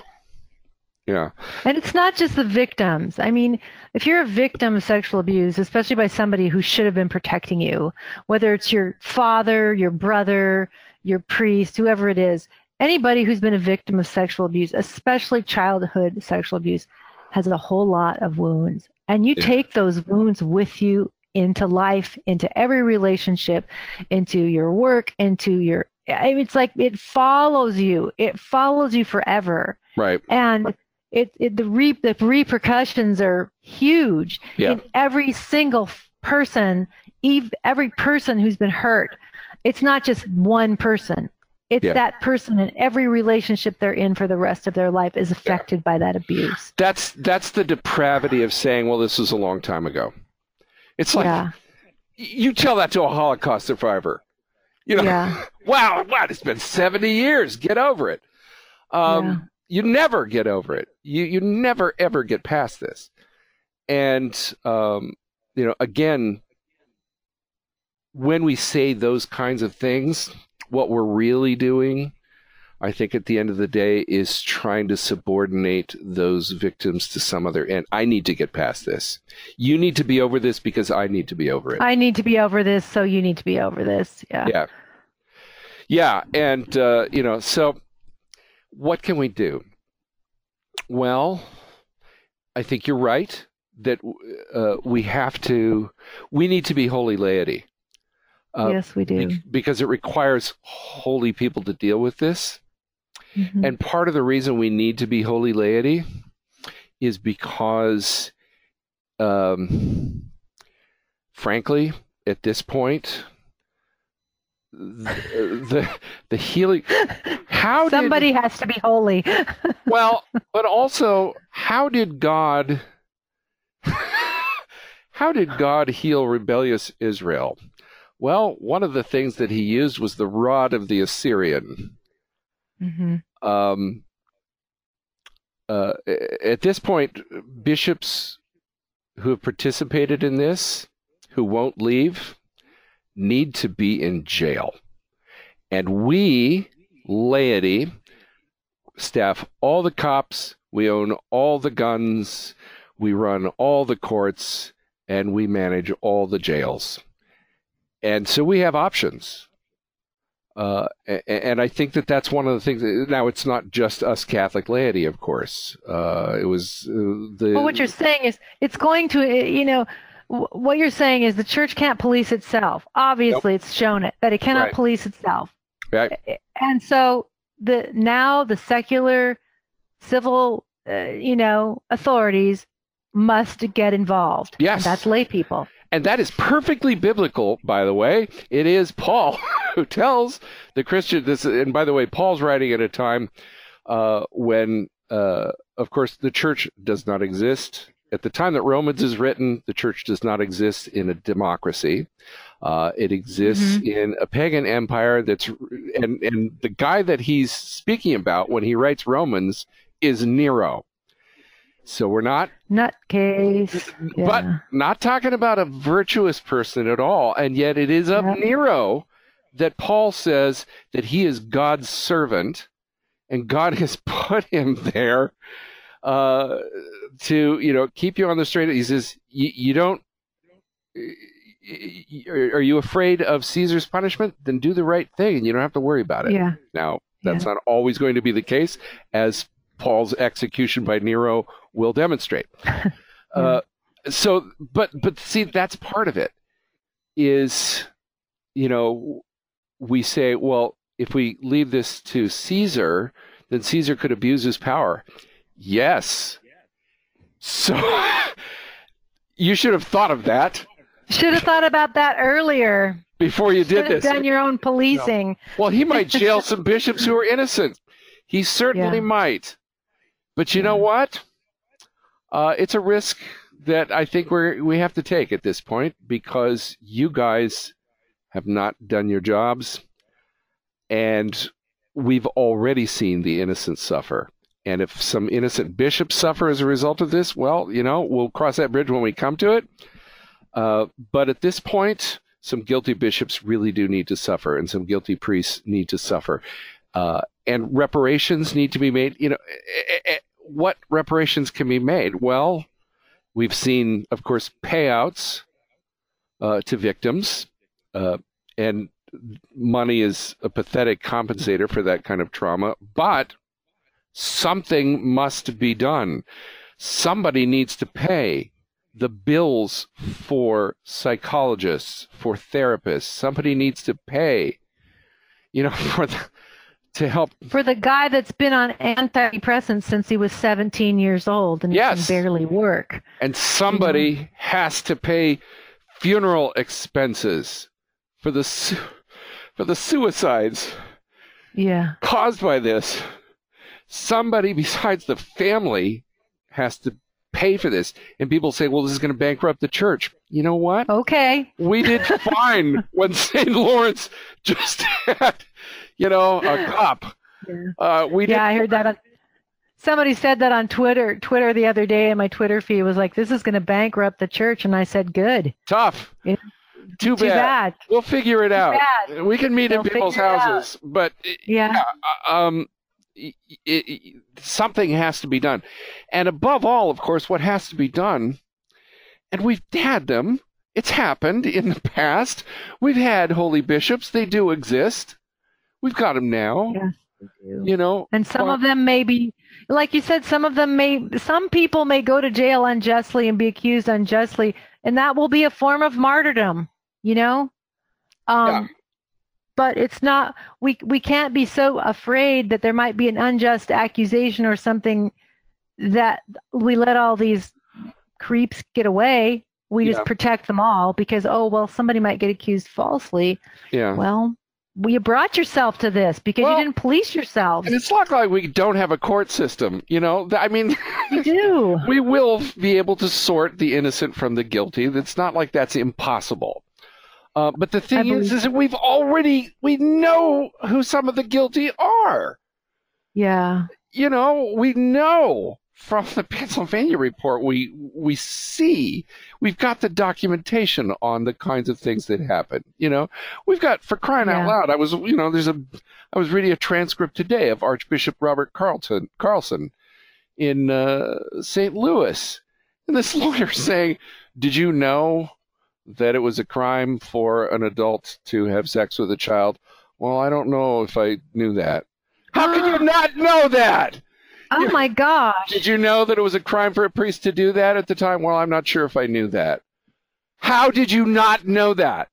yeah, And it's not just the victims. I mean, if you're a victim of sexual abuse, especially by somebody who should have been protecting you, whether it's your father, your brother, your priest, whoever it is, anybody who's been a victim of sexual abuse, especially childhood sexual abuse, has a whole lot of wounds. And you Yeah. take those wounds with you into life, into every relationship, into your work, into your. It's like it follows you. It follows you forever right, and it, it the re, the repercussions are huge Yeah. in every single person ev- every person who's been hurt it's not just one person it's Yeah. that person and every relationship they're in for the rest of their life is affected by that abuse that's that's the depravity of saying, well, this was a long time ago. It's like yeah you tell that to a Holocaust survivor. You know, Yeah. (laughs) wow, what? It's been 70 years. Get over it. Um, Yeah. You never get over it. You you never ever get past this. And um, you know, again, when we say those kinds of things, what we're really doing, I think at the end of the day, is trying to subordinate those victims to some other end. I need to get past this. You need to be over this because I need to be over it. i need to be over this so you need to be over this yeah yeah yeah and uh, you know so what can we do well i think you're right that uh, we have to we need to be holy laity uh, yes we do be- because it requires holy people to deal with this Mhm. and part of the reason we need to be holy laity is because, um, frankly, at this point, the the, the healing. (laughs) How somebody has to be holy (laughs) well, but also, how did God? (laughs) How did God heal rebellious Israel? Well, one of the things that he used was the rod of the Assyrian. Hmm um, uh, at this point, bishops who have participated in this, who won't leave, need to be in jail. And we, laity, staff all the cops, we own all the guns, we run all the courts, and we manage all the jails. And so we have options. Uh, and I think that that's one of the things. Now, it's not just us Catholic laity, of course. Uh, it was uh, the. Well, what you're saying is it's going to, eh, you know, what you're saying is the church can't police itself. Obviously, it's shown it that it cannot Right. police itself. Right. And so the now the secular civil uh, you know, authorities must get involved. Yes. And that's lay people. And that is perfectly biblical, by the way. It is Paul (laughs) who tells the Christian this. And by the way, Paul's writing at a time uh, when, uh, of course, the church does not exist. At the time that Romans is written, the church does not exist in a democracy. Uh, it exists Mhm. in a pagan empire that's, and, and the guy that he's speaking about when he writes Romans is Nero. So we're not Nutcase. Yeah. but not talking about a virtuous person at all. And yet it is of Yep. Nero that Paul says that he is God's servant and God (laughs) has put him there uh, to, you know, keep you on the straight. He says, you, don't. Are you afraid of Caesar's punishment? Then do the right thing and you don't have to worry about it. yeah. Now, that's not always going to be the case, as Paul's execution by Nero will demonstrate. (laughs) uh, so, but but see, that's part of it. Is you know, we say, well, if we leave this to Caesar, then Caesar could abuse his power. Yes. So (laughs) you should have thought of that Should have thought about that earlier. before you Should did have this. done your own policing. Well, he might jail (laughs) some bishops who are innocent. He certainly Yeah. might. But you know what? Uh, it's a risk that I think we we have to take at this point because you guys have not done your jobs, and we've already seen the innocent suffer. And if some innocent bishops suffer as a result of this, well, you know, we'll cross that bridge when we come to it. Uh, but at this point, some guilty bishops really do need to suffer, and some guilty priests need to suffer. Uh, and reparations need to be made. You know, what reparations can be made? Well, we've seen, of course, payouts uh, to victims, uh, and money is a pathetic compensator for that kind of trauma. But something must be done. Somebody needs to pay the bills for psychologists, for therapists. Somebody needs to pay, you know, (laughs) for the, to help. For the guy that's been on antidepressants since he was 17 years old and Yes. can barely work. And somebody has to pay funeral expenses for the su- for the suicides Yeah. caused by this. Somebody besides the family has to pay for this. And people say, well, this is going to bankrupt the church. You know what? Okay. We did fine (laughs) when St. Lawrence just (laughs) had, you know, a (laughs) cop. Yeah. Uh, we Yeah, I heard that. On, somebody said that on Twitter. Twitter the other day, and my Twitter feed was like, "This is going to bankrupt the church," and I said, "Good, tough. Yeah. Too, too bad. bad." We'll figure it out. bad. We can meet They'll in people's houses, but Yeah. uh, um, it, it, something has to be done. And above all, of course, what has to be done, and we've had them, it's happened in the (laughs) past. We've had holy bishops, they do exist. We've got them now, Yeah. you know. And some Well- of them may be, like you said, some of them may, some people may go to jail unjustly and be accused unjustly, and that will be a form of martyrdom, you know? Um, Yeah. But it's not, we, we can't be so afraid that there might be an unjust accusation or something that we let all these creeps get away. We Yeah. just protect them all because, oh, well, somebody might get accused falsely. Yeah. Well, well, you brought yourself to this because Well, you didn't police yourselves. And it's not like we don't have a court system, you know. I mean, (laughs) You do. (laughs) we will be able to sort the innocent from the guilty. It's not like that's impossible. Uh, but the thing I is, is that we've already we know who some of the guilty are. Yeah. You know, we know from the Pennsylvania report. We we see we've got the documentation on the kinds of things that happen. You know, we've got for crying out loud. I was you know there's a I was reading a transcript today of Archbishop Robert Carlton Carlson in uh, St. Louis, and this (laughs) lawyer saying, "Did you know that it was a crime for an adult to have sex with a child?" Well, I don't know if I knew that. How can you (gasps) not know that? Oh my gosh. Did you know that it was a crime for a priest to do that at the time? Well, I'm not sure if I knew that. How did you not know that?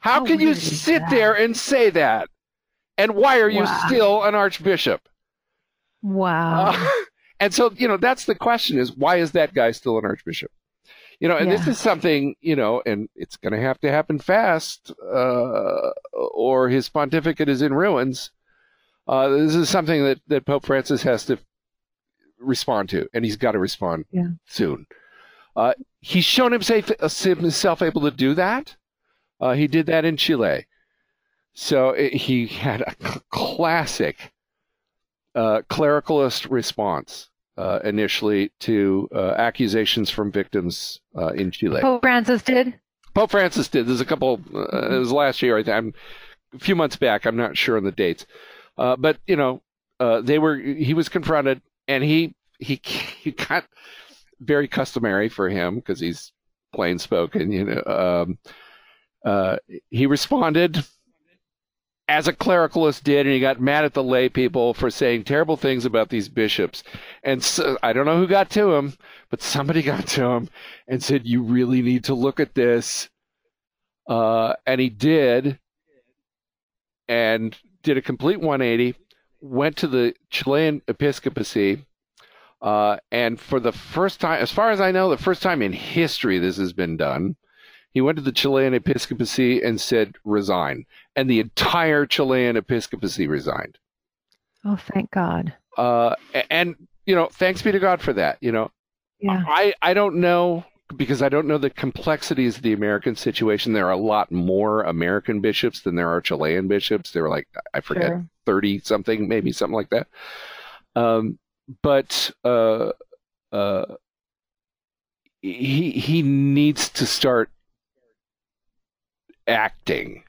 How How can you sit that? there and say that? And why are you Wow. still an archbishop? Wow. Uh, (laughs) And so, you know, that's the question is why is that guy still an archbishop? You know, and yeah. this is something, you know, and it's going to have to happen fast, uh, or his pontificate is in ruins. Uh, this is something that, that Pope Francis has to respond to, and he's got to respond yeah. soon. Uh, he's shown himself, himself able to do that. Uh, he did that in Chile. So it, he had a classic uh, clericalist response uh, initially to uh, accusations from victims uh, in Chile. Pope Francis did. Pope Francis did. There's a couple. Uh, it was last year. I think. I'm a few months back. I'm not sure on the dates, uh, but you know, they were. He was confronted, and he he (laughs) he got very customary for him because he's plain spoken. You know, um, he responded as a clericalist did, and he got mad at the lay people for saying terrible things about these bishops. And so, I don't know who got to him, but somebody (laughs) got to him and said, "You really need to look at this." Uh, and he did, and did a complete 180. Went to the Chilean episcopacy, uh, and for the first time, as far as I know, the first time in history this has been done. He went to the Chilean episcopacy and said, resign. And the entire Chilean episcopacy resigned. Oh, thank God. Uh, and, you know, thanks be to God for that. You know, yeah. I, I don't know because I don't know the complexities of the American situation. There are a lot more American bishops than there are Chilean bishops. There are like, I forget, 30 something, maybe something like that. Um, but, uh, uh, he he needs to start acting.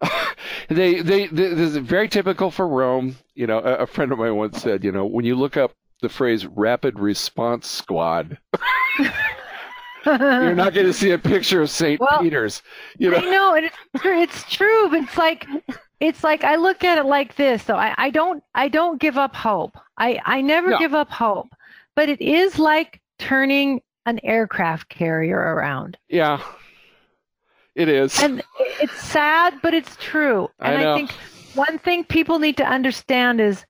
(laughs) they, they, they, this is very typical for Rome. You know, a, a friend of mine once said, you know, when you look up the phrase rapid response squad, (laughs) you're not going to see a picture of St. Well, Peter's. You know, I know it's it's true. But it's like it's like I look at it like this. So I, I don't I don't give up hope. I I never no. give up hope. But it is like turning an aircraft carrier around. Yeah. It is. And it's sad, but it's true. And I, I think one thing people need to understand is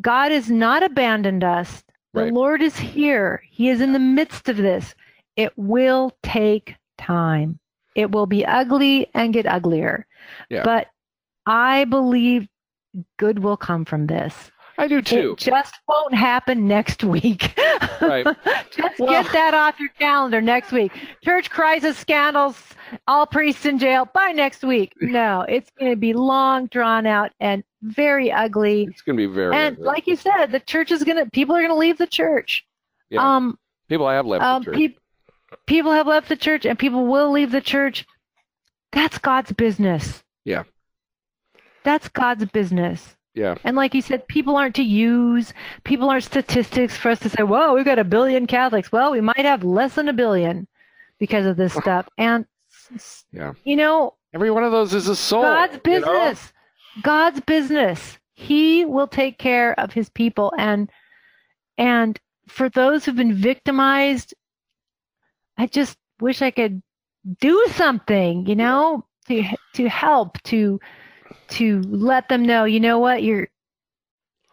God has not abandoned us. The right. Lord is here. He is in the midst of this. It will take time. It will be ugly and get uglier. Yeah. But I believe good will come from this. I do too. It just won't happen next week. (laughs) Right. just well, get that off your calendar next week. Church crisis scandals, all priests in jail by next week. (laughs) No, it's going to be long, drawn out, and very ugly. It's going to be very. And ugly. like you said, the church is going to. People are going to leave the church. Yeah. Um, people have left um, the church. Pe- people have left the church, and people will leave the church. That's God's business. Yeah. That's God's business. Yeah. And like you said, people aren't to use, people aren't statistics for us to say, whoa, we've got a billion Catholics. Well, we might have less than a billion because of this stuff. And yeah. You know, every one of those is a soul. God's business. You know? God's business. He will take care of his people and and for those who've been victimized, I just wish I could do something, you know, to to help to to let them know, you know what, you're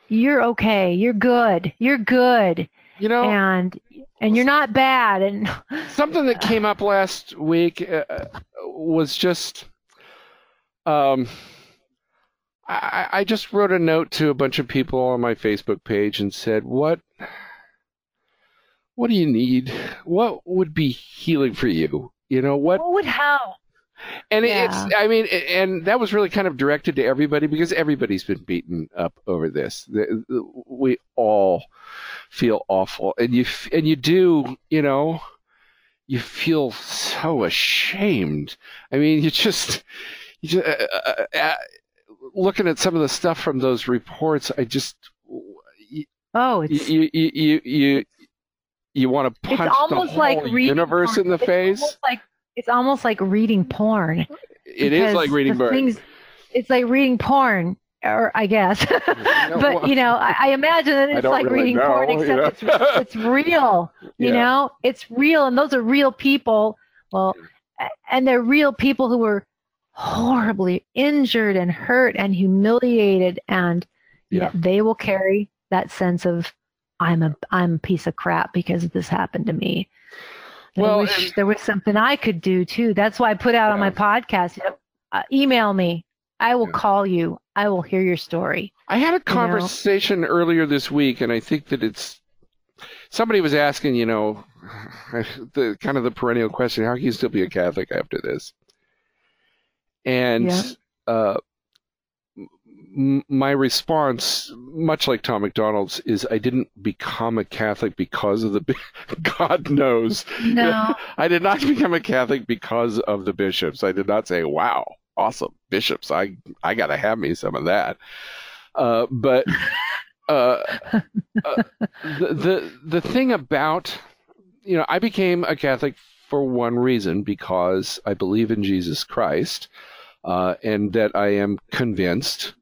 you're okay, you're good, you're good. You know, and and you're not bad. And (laughs) something that came up last week uh, was just, um, I, I just wrote a note to a bunch of people on my Facebook page and said, "What, what do you need? What would be healing for you? You know what? What would help?" And yeah. it's, I mean, and that was really kind of directed to everybody because everybody's been beaten up over this. We all feel awful, and you and you do, you know, you feel so ashamed. I mean, you just, you just uh, uh, uh, looking at some of the stuff from those reports. I just, oh, it's, you, you, you, you, you want to punch the whole like universe in the it's face. Almost like it's almost like reading porn. It is like reading porn. Things, it's like reading porn, or I guess. (laughs) but you know, I, I imagine that it's like really reading know, porn, except you know? it's, it's real. (laughs) You Yeah. know, it's real, and those are real people. Well, and they're real people who were horribly injured and hurt and humiliated, and Yeah. yet they will carry that sense of I'm a I'm a piece of crap because this happened to me. Well, I wish and, there was something I could do too. That's why I put out yeah. on my podcast. You know, uh, email me. I will yeah. call you. I will hear your story. I had a conversation you know? earlier this week, and I think that it's somebody was asking, you know, (sighs) the kind of the perennial question: How can you still be a Catholic after this? And yeah. uh, my response, much like Tom McDonald's, is I didn't become a Catholic because of the. (laughs) God knows. No. (laughs) I did not become a Catholic because of the bishops. I did not say, "Wow, awesome bishops! I I got to have me some of that." Uh, but (laughs) uh, uh, the, the the thing about you know, I became a Catholic for one reason because I believe in Jesus Christ. Uh, and that I am convinced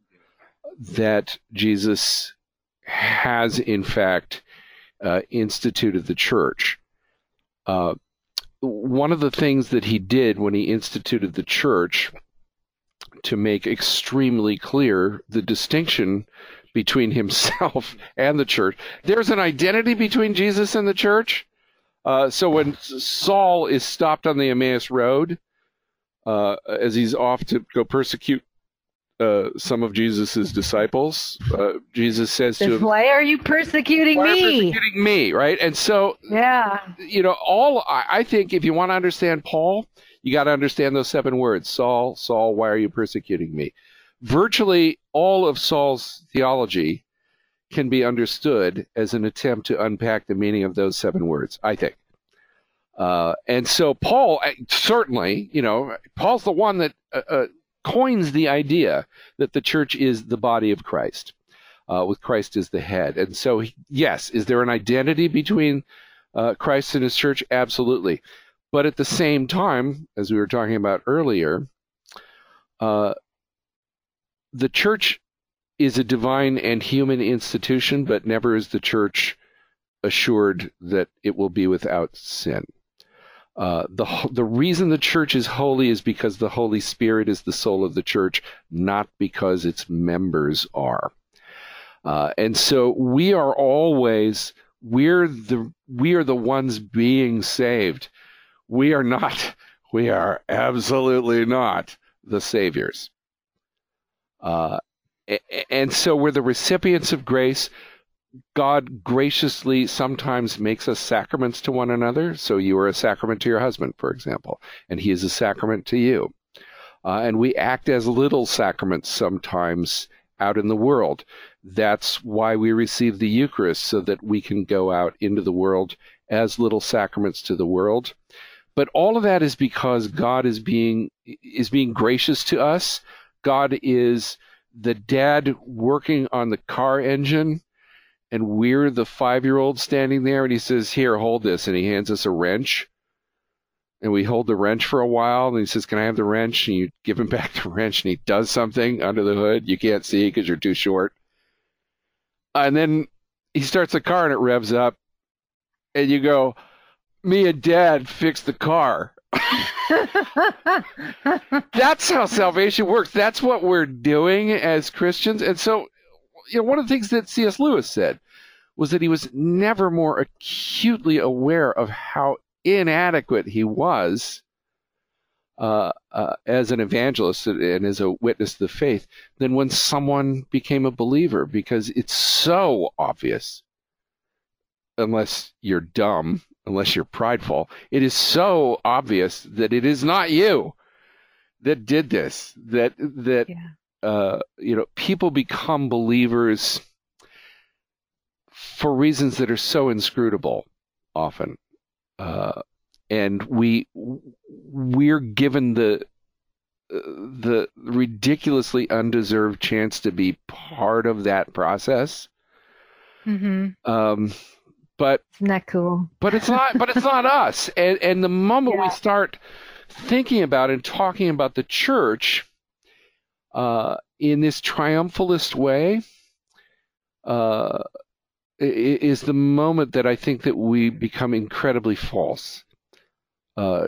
that Jesus has, in fact, uh, instituted the church. Uh, one of the things that he did when he instituted the church to make extremely clear the distinction between himself (laughs) and the church. There's an identity between Jesus and the church. Uh, so when Saul is stopped on the Emmaus Road, uh, as he's off to go persecute uh, some of Jesus's disciples. Uh, Jesus says to him, "Why are you persecuting me? persecuting me?" Right? And so, yeah, you know, all I, think if you want to understand Paul, you got to understand those seven words: Saul, Saul, why are you persecuting me? Virtually all of Saul's theology can be understood as an attempt to unpack the meaning of those seven words. I think. Uh, and so Paul certainly, you know, Paul's the one that uh, uh coins the idea that the church is the body of Christ, uh, with Christ as the head. And so, yes, is there an identity between uh, Christ and his church? Absolutely. But at the same time, as we were talking about earlier, uh, the church is a divine and human institution, but never is the church assured that it will be without sin. Uh, the the reason the church is holy is because the Holy Spirit is the soul of the church, not because its members are. Uh, and so we are always we're the we are the ones being saved. We are not. We are absolutely not the saviors. Uh, and so we're the recipients of grace. God graciously sometimes makes us sacraments to one another. So you are a sacrament to your husband, for example, and he is a sacrament to you. Uh, and we act as little sacraments sometimes out in the world. That's why we receive the Eucharist, so that we can go out into the world as little sacraments to the world. But all of that is because God is being is being gracious to us. God is the dad working on the car engine and we're the five year old standing there and he says, Here, hold this. And he hands us a wrench. And we hold the wrench for a while. And he says, Can I have the wrench? And you give him (laughs) back the wrench and he does something under the hood. You can't see because you're too short. And then he starts the car and it revs up. And you go, Me and dad fixed the car. (laughs) (laughs) That's how salvation works. That's what we're doing as Christians. And so you know, one of the things that C.S. Lewis said was that he was never more acutely aware of how inadequate he was uh, uh, as an evangelist and as a witness to the faith than when someone became a believer because it's so obvious unless you're dumb unless you're prideful it is so obvious that it is not you that did this that that yeah uh, you know, people become believers for reasons that are so inscrutable often. Uh, and we we're given the the ridiculously undeserved chance to be part of that process. Mm-hmm. Um, but isn't that cool? But it's not. but it's not us. And and the moment (laughs) yeah. we start thinking about and talking about the church, uh, in this triumphalist way uh, is the moment that I think that we become incredibly false uh,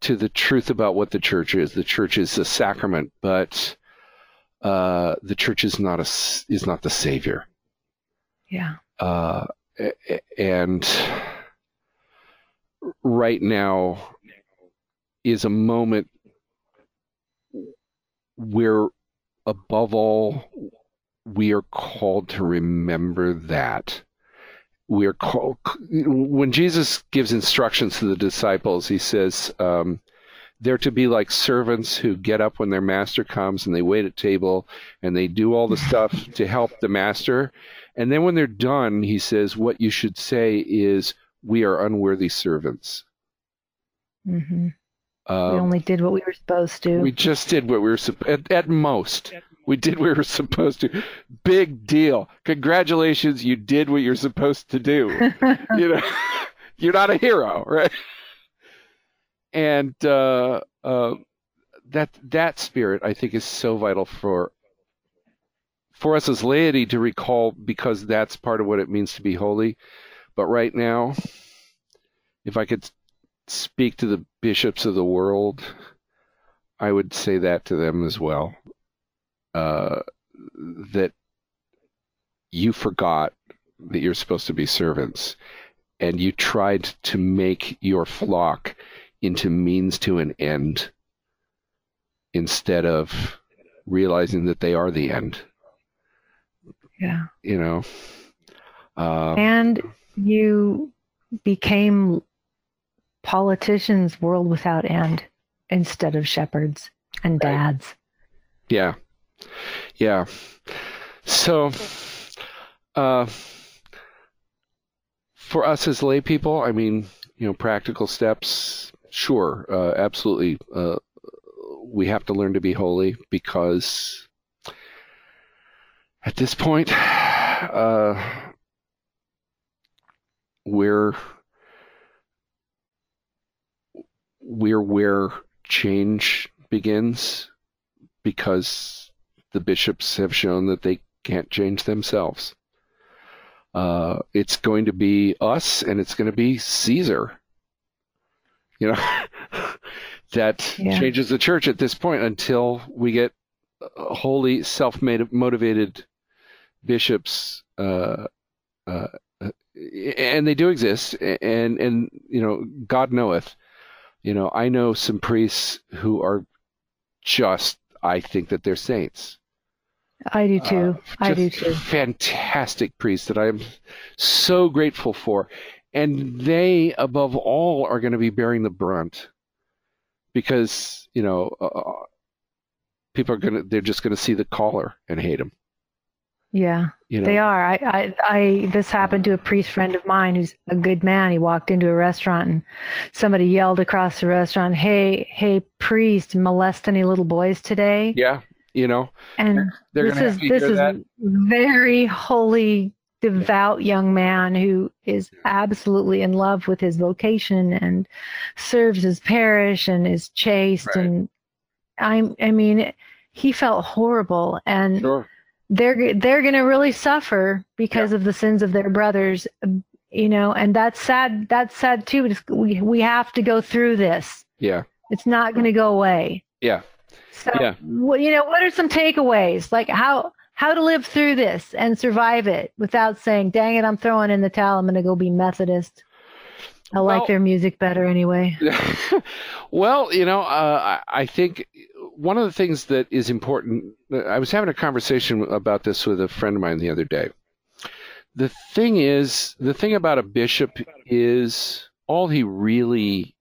to the truth about what the church is. The church is a sacrament, but uh, the church is not a is not the savior. Yeah. Uh, and right now is a moment where above all we are called to remember that. We are called when jesus gives instructions to the disciples he says um, they're to be like servants who get up when their master comes and they wait at table and they do all the stuff (laughs) to help the master. And then when they're done he says what you should say is we are unworthy servants. Mm-hmm. Um, we only did what we were supposed to we just did what we were supposed at, at most we did what we were supposed to. Big deal. Congratulations, you did what you're supposed to do. (laughs) you know, (laughs) you're not a hero, right? And uh, uh, that that spirit, I think, is so vital for for us as laity to recall because that's part of what it means to be holy. But right now, if I could speak to the bishops of the world, I would say that to them as well uh, that you forgot that you're supposed to be servants and you tried to make your flock into means to an end instead of realizing that they are the end. Yeah. You know. Uh, and you became politicians world without end instead of shepherds and dads. Yeah. Yeah. So, uh, for us as lay people, I mean, you know, practical steps, sure, uh, absolutely. Uh, we have to learn to be holy because at this point, (sighs) uh, we're we're where change begins because the bishops have shown that they can't change themselves. Uh, it's going to be us and it's going to be Caesar. You know, (laughs) that yeah. changes the church at this point until we get holy, self motivated bishops. Uh, uh, and they do exist. And, and, you know, God knoweth. You know, I know some priests who are just, I think that they're saints. I do too. Uh, I do too. Fantastic priests that I am so grateful for. And they, above all, are going to be bearing the brunt because, you know, uh, uh people are going to, they're just going to see the caller and hate him. Yeah, you know? they are. I, I, I, this happened to a priest friend of mine who's a good man. He walked into a restaurant and somebody yelled across the restaurant, "Hey, hey, priest, molest any little boys today?" Yeah, you know and this is this is that. very holy devout young man who is absolutely in love with his vocation and serves his parish and is chaste right. and i i mean he felt horrible and sure. They're they're going to really suffer because yeah. of the sins of their brothers you know and that's sad that's sad too we we have to go through this yeah it's not going to go away yeah so, yeah. you know, what are some takeaways? Like how how to live through this and survive it without saying, "Dang it, I'm throwing in the towel. I'm going to go be Methodist." I well, like their music better anyway. (laughs) well, you know, uh, I think one of the things that is important. I was having a conversation about this with a friend of mine the other day. The thing is, the thing about a bishop is all he really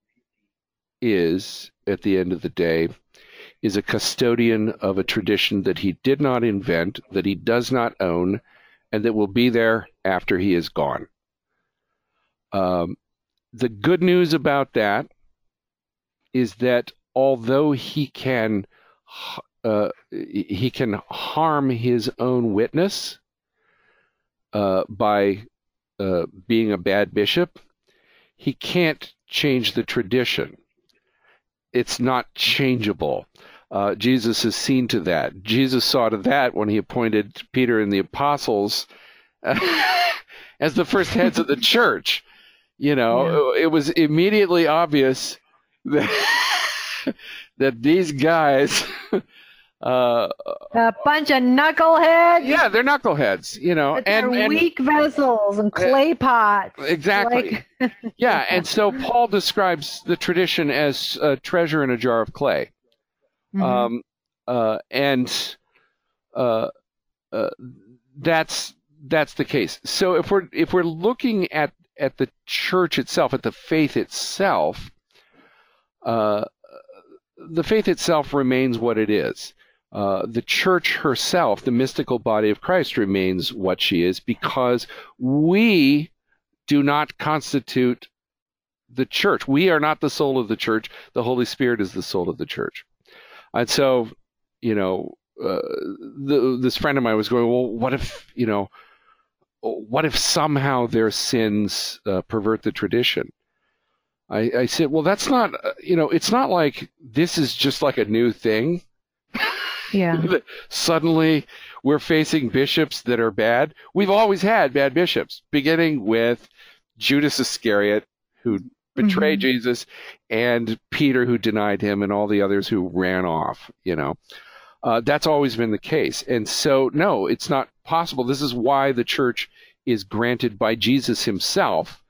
is at the end of the day is a custodian of a tradition that he did not invent, that he does not own, and that will be there after he is gone. Um, the good news about that is that although he can uh, he can harm his own witness uh, by uh, being a bad bishop, he can't change the tradition. It's not changeable. Uh, Jesus is seen to that. Jesus saw to that when he appointed Peter and the apostles (laughs) as the first heads of the church. You know, yeah. it was immediately obvious that, (laughs) (laughs) that these guys (laughs) Uh, a bunch of knuckleheads. Yeah, they're knuckleheads, you know, and, they're and weak vessels and clay pots. exactly. Like, (laughs) yeah, and so Paul describes the tradition as a treasure in a jar of clay. Mhm. Um, uh, and uh, uh, that's that's the case. So if we're if we're looking at at the church itself, at the faith itself, uh, the faith itself remains what it is. Uh, the church herself, the mystical body of Christ, remains what she is because we do not constitute the church. We are not the soul of the church. The Holy Spirit is the soul of the church. And so, you know, uh, the, this friend of mine was going, well, what if, you know, what if somehow their sins uh, pervert the tradition? I, I said, well, that's not, uh, you know, it's not like this is just like a new thing. yeah. (laughs) Suddenly we're facing bishops that are bad. We've always had bad bishops, beginning with Judas Iscariot, who betrayed Mhm. Jesus, and Peter, who denied him, and all the others who ran off, you know. Uh, that's always been the case. And so, no, it's not possible. This is why the church is granted by Jesus himself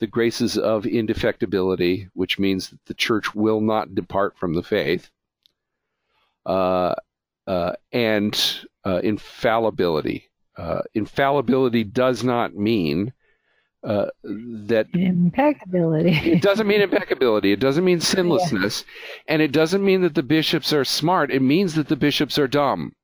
the graces of indefectibility, which means that the church will not depart from the faith, uh, uh, and uh, infallibility. Uh, infallibility does not mean uh, that Impeccability. it doesn't mean impeccability. It doesn't mean sinlessness. (laughs) And it doesn't mean that the bishops are smart. It means that the bishops are dumb.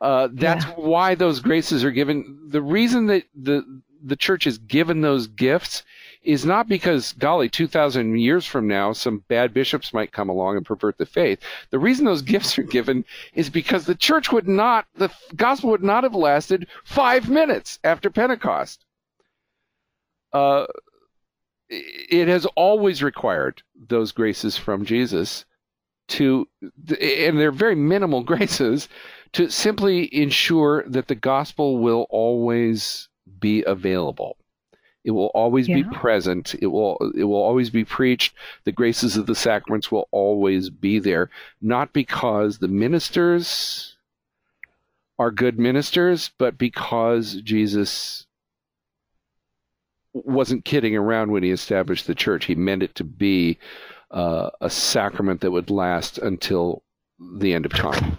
Uh, that's Yeah. why those graces are given. The reason that the the church is given those gifts is not because, golly, 2,000 years from now, some bad bishops might come along and pervert the faith. The reason those gifts are given is because the church would not, the gospel would not have lasted five minutes after Pentecost. Uh, it has always required those graces from Jesus to, and they're very minimal (laughs) graces, to simply ensure that the gospel will always be available. It will always be present. It will it will always be preached. The graces of the sacraments will always be there, not because the ministers are good ministers, but because Jesus wasn't kidding around when he established the church. He meant it to be uh, a sacrament that would last until the end of time.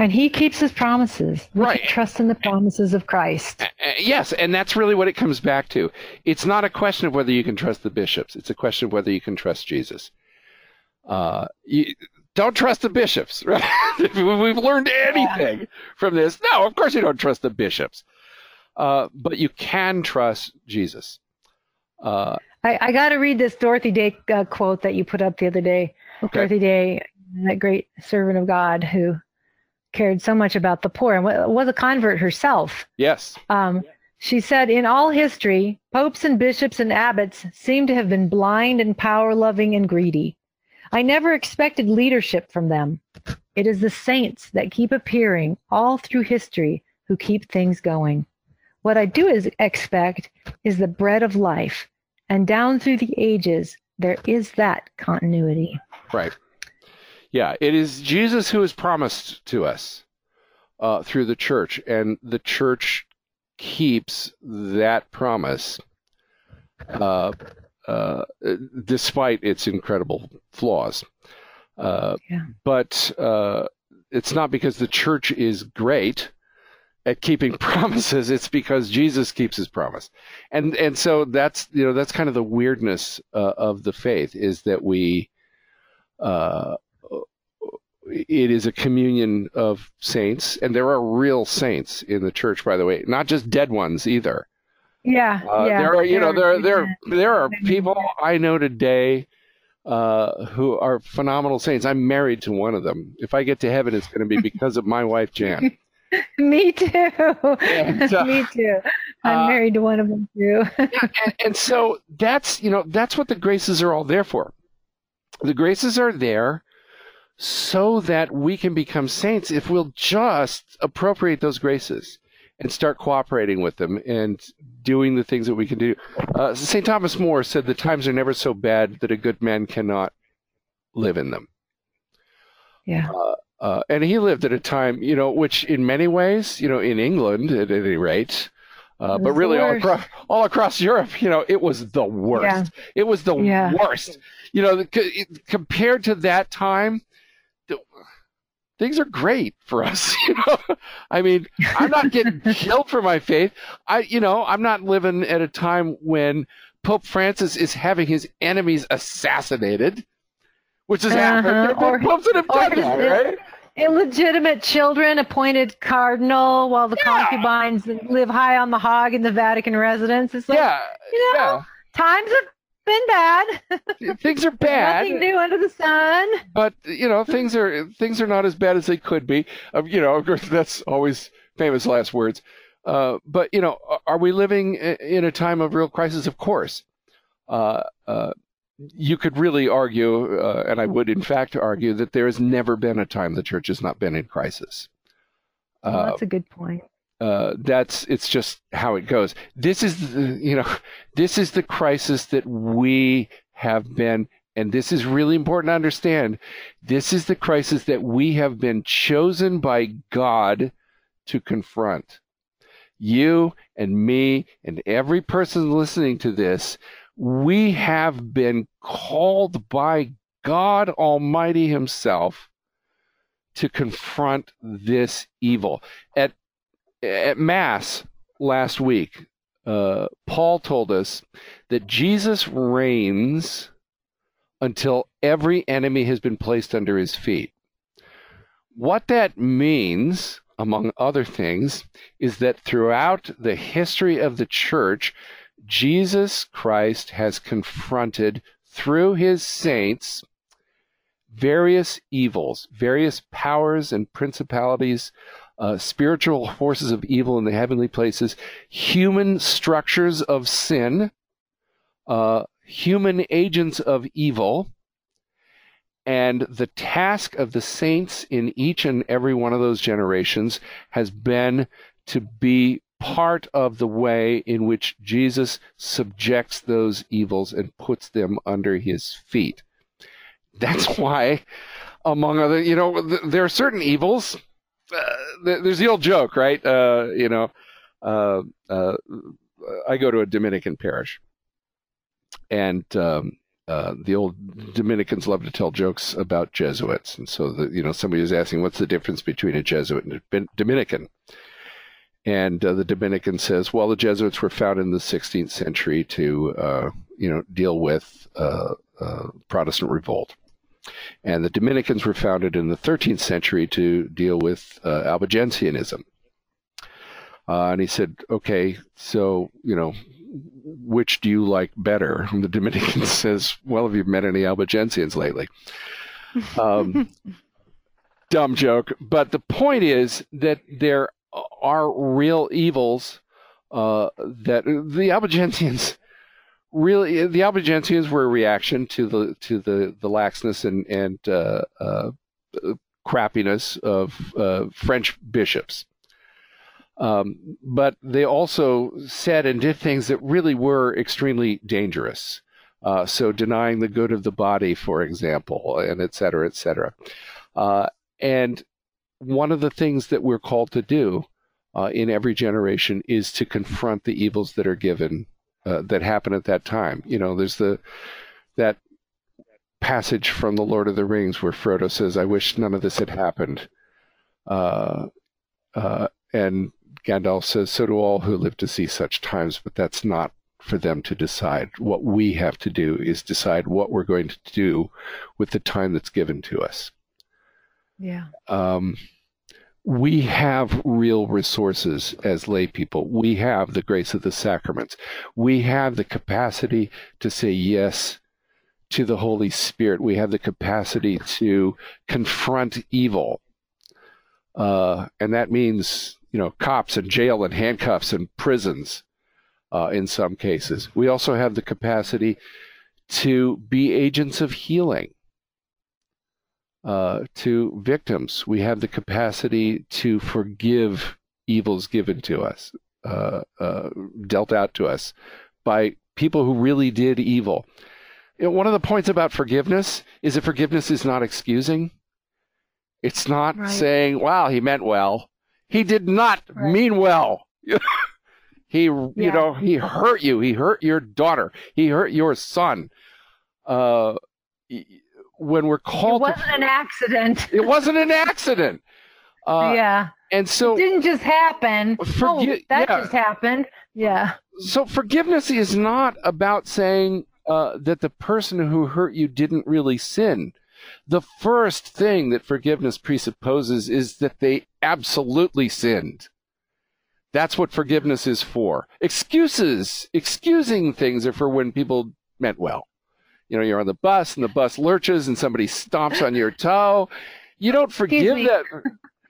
And he keeps his promises. We Right. trust in the promises of Christ. Yes, and that's really what it comes back to. It's not a question of whether you can trust the bishops. It's a question of whether you can trust Jesus. Uh, you, don't trust the bishops. (laughs) Right? if we've learned anything from this, no, of course you don't trust the bishops. Uh, but you can trust Jesus. Uh, I, I got to read this Dorothy Day uh, quote that you put up the other day. okay. Dorothy Day, that great servant of God who cared so much about the poor and was a convert herself. Yes. Um, she said, in all history, popes and bishops and abbots seem to have been blind and power loving and greedy. I never expected leadership from them. It is the saints that keep appearing all through history who keep things going. What I do is expect is the bread of life, and down through the ages, there is that continuity. Right. Yeah, it is Jesus who is promised to us uh, through the church, and the church keeps that promise, uh, uh, despite its incredible flaws. Uh, Yeah. But uh, it's not because the church is great at keeping (laughs) promises; it's because Jesus keeps His promise, and and so that's you know that's kind of the weirdness uh, of the faith is that we. Uh, it is a communion of saints, and there are real saints in the church, by the way, not just dead ones either. Yeah, Uh, yeah. there are, you know, there There- there there are people I know today uh, who are phenomenal saints. I'm married to one of them. If I get to heaven, it's going to be (laughs) because of my wife Jan. (laughs) Me too. And, (laughs) uh, Me too. I'm uh, married to one of them too. and, and so that's you know that's what the graces are all there for. The graces are there so that we can become saints if we'll just appropriate those graces and start cooperating with them and doing the things that we can do. Uh, St. Thomas More said the times are never so bad that a good man cannot live in them. Yeah. Uh, uh, and he lived at a time, you know, which in many ways, you know, in England at any rate, uh, but really all across, all across Europe, you know, it was the worst. Yeah. It was the yeah. worst. You know, c- compared to that time, things are great for us. (laughs) You know, I mean, I'm not getting (laughs) killed for my faith. I, you know, I'm not living at a time when Pope Francis is having his enemies assassinated which is uh-huh. happened. Or, popes that have done that, right? Illegitimate children appointed cardinal while the yeah. concubines live high on the hog in the Vatican residence. It's like, yeah, you know, yeah. times have been bad. things are (laughs) bad. Nothing new under the sun. But you know, (laughs) things are things are not as bad as they could be. Uh, you know, of course, that's always famous last words. Uh, but you know, are we living in a time of real crisis? Of course. Uh, uh you could really argue, uh, and I would in fact argue, that there has never been a time the church has not been in crisis. Well, that's uh, a good point. Uh, that's it's just how it goes. This is the, you know this is the crisis that we have been, and this is really important to understand. This is the crisis that we have been chosen by God to confront. You and me and every person listening to this we have been called by God Almighty Himself to confront this evil. At, at Mass last week, uh, Paul told us that Jesus reigns until every enemy has been placed under his feet. What that means, among other things, is that throughout the history of the church, Jesus Christ has confronted through his saints various evils, various powers and principalities, uh, spiritual forces of evil in the heavenly places, human structures of sin, uh, human agents of evil. And the task of the saints in each and every one of those generations has been to be part of the way in which Jesus subjects those evils and puts them under his feet. That's (laughs) why, among other, you know, th- there are certain evils. Uh, there's the old joke, right? Uh, you know, uh, uh I go to a Dominican parish, and um, uh, the old Dominicans love to tell jokes about Jesuits, and so the, you know somebody was asking, "What's the difference between a Jesuit and a Dominican?" And uh, the Dominican says, well, the Jesuits were founded in the 16th century to, uh, you know, deal with Protestant revolt. And the Dominicans were founded in the 13th century to deal with uh, Albigensianism. Uh, and he said, okay, so, you know, which do you like better? (laughs) And the Dominican (laughs) says, well, have you met any Albigensians lately? Um, (laughs) dumb joke. But the point is that there are real evils uh, that the Albigensians really the Albigensians were a reaction to the to the the laxness and and uh, uh, crappiness of uh, French bishops. Um, but they also said and did things that really were extremely dangerous. Uh, so denying the good of the body, for example, and et cetera, et cetera. Uh, and one of the things that we're called to do uh, in every generation is to confront the evils that are given uh, that happen at that time. You know, there's the that passage from the Lord of the Rings where Frodo says, "I wish none of this had happened," uh, uh and Gandalf says, "So do all who live to see such times." But that's not for them to decide. What we have to do is decide what we're going to do with the time that's given to us. Yeah. Um, we have real resources as lay people. We have the grace of the sacraments. We have the capacity to say yes to the Holy Spirit. We have the capacity to confront evil. Uh, and that means, you know, cops and jail and handcuffs and prisons uh, in some cases. We also have the capacity to be agents of healing uh, to victims. We have the capacity to forgive evils given to us, uh, uh, dealt out to us by people who really did evil. You know, one of the points about forgiveness is that forgiveness is not excusing. It's not Right. saying, "Wow, he meant well." He did not Right. mean well. (laughs) he, you know, he hurt you. He hurt your daughter. He hurt your son. Uh, when we're called. It wasn't to, an accident. (laughs) it wasn't an accident. Uh, yeah. And so, it didn't just happen. Forget- oh, that yeah. just happened. Yeah. so forgiveness is not about saying uh, that the person who hurt you didn't really sin. The first thing that forgiveness presupposes is that they absolutely sinned. That's what forgiveness is for. Excuses, excusing things are for when people meant well. You know, you're on the bus and the bus lurches and somebody stomps on your toe. You don't forgive that.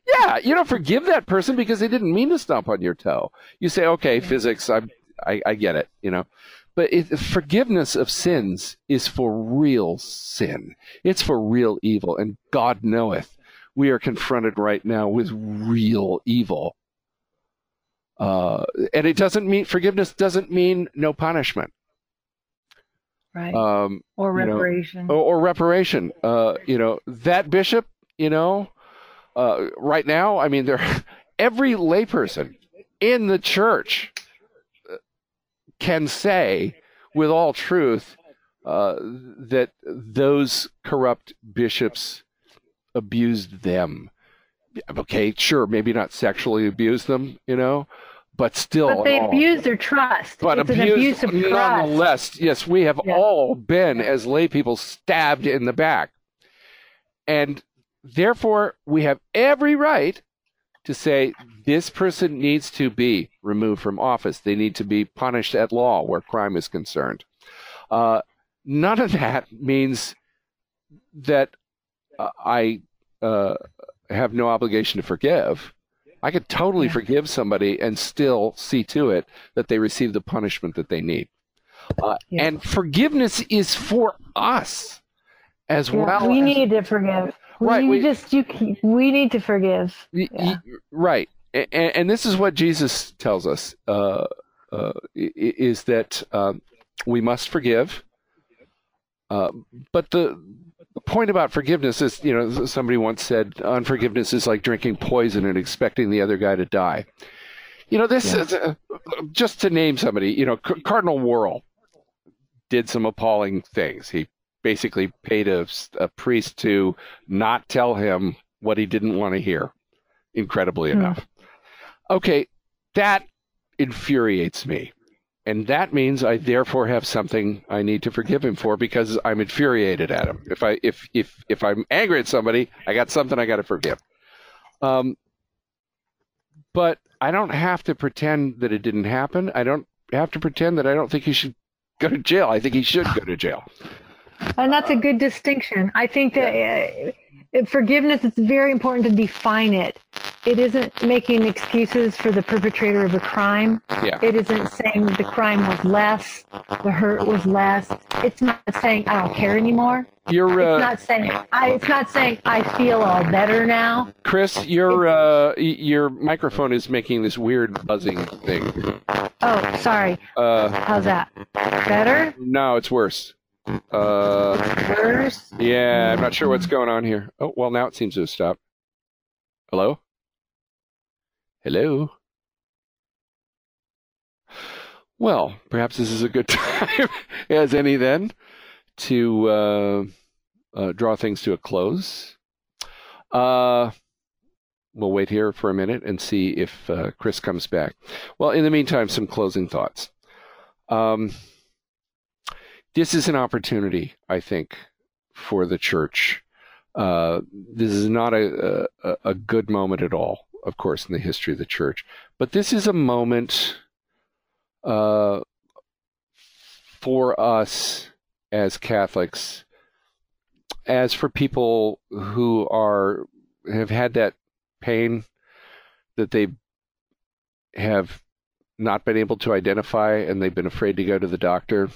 Yeah, you don't forgive that person because they didn't mean to stomp on your toe. You say, okay, Yeah. physics, I, I, I get it, you know. But it, forgiveness of sins is for real sin. It's for real evil, and God knoweth we are confronted right now with real evil. Uh, and it doesn't mean forgiveness doesn't mean no punishment Right. um, or you know, reparation. or, or reparation. Uh, you know that bishop. You know, uh, right now, I mean, there (laughs) every layperson in the church uh, can say with all truth uh, that those corrupt bishops abused them. Okay, sure, maybe not sexually abused them, you know, but still, but they abuse their trust. But it's abuse, an abuse of trust. nonetheless, yes, we have Yeah. all been, as lay people, stabbed in the back. And therefore, we have every right to say this person needs to be removed from office. They need to be punished at law where crime is concerned. Uh, none of that means that uh, I uh, have no obligation to forgive. I could totally Yeah. forgive somebody and still see to it that they receive the punishment that they need. Uh, Yeah. And forgiveness is for us as Yeah, well. we as- need to forgive. Right, We, we- just you. We need to forgive. Y- y- right. And, and this is what Jesus tells us uh, uh, is that um, we must forgive. Uh, but the point about forgiveness is, you know, somebody once said, unforgiveness is like drinking poison and expecting the other guy to die. You know, this Yeah. is uh, just to name somebody. You know, C- Cardinal Wuerl did some appalling things. He basically paid a, a priest to not tell him what he didn't want to hear. Incredibly Hmm. enough. Okay, that infuriates me. And that means I therefore have something I need to forgive him for because I'm infuriated at him. If I if if if I'm angry at somebody, I got something I got to forgive. Um, but I don't have to pretend that it didn't happen. I don't have to pretend that I don't think he should go to jail. I think he should go to jail. And that's a good distinction. I think that uh, forgiveness, it's very important to define it. It isn't making excuses for the perpetrator of a crime. Yeah. It isn't saying the crime was less, the hurt was less. It's not saying I don't care anymore. You're It's uh, not saying I. It's not saying I feel all better now. Chris. Your uh, your microphone is making this weird buzzing thing. Oh, sorry. Uh, How's that? Better? no, it's worse. Uh, yeah, I'm not sure what's going on here. Oh, well, now it seems to have stopped. Hello? Hello? Well, perhaps this is a good (laughs) time as any then to uh, uh, draw things to a close. Uh, we'll wait here for a minute and see if uh, Chris comes back. Well, in the meantime, some closing thoughts. Um, this is an opportunity, I think, for the church. Uh, this is not a, a, a good moment at all, of course, in the history of the church, but this is a moment uh, for us as Catholics, as for people who are have had that pain that they have not been able to identify and they've been afraid to go to the doctor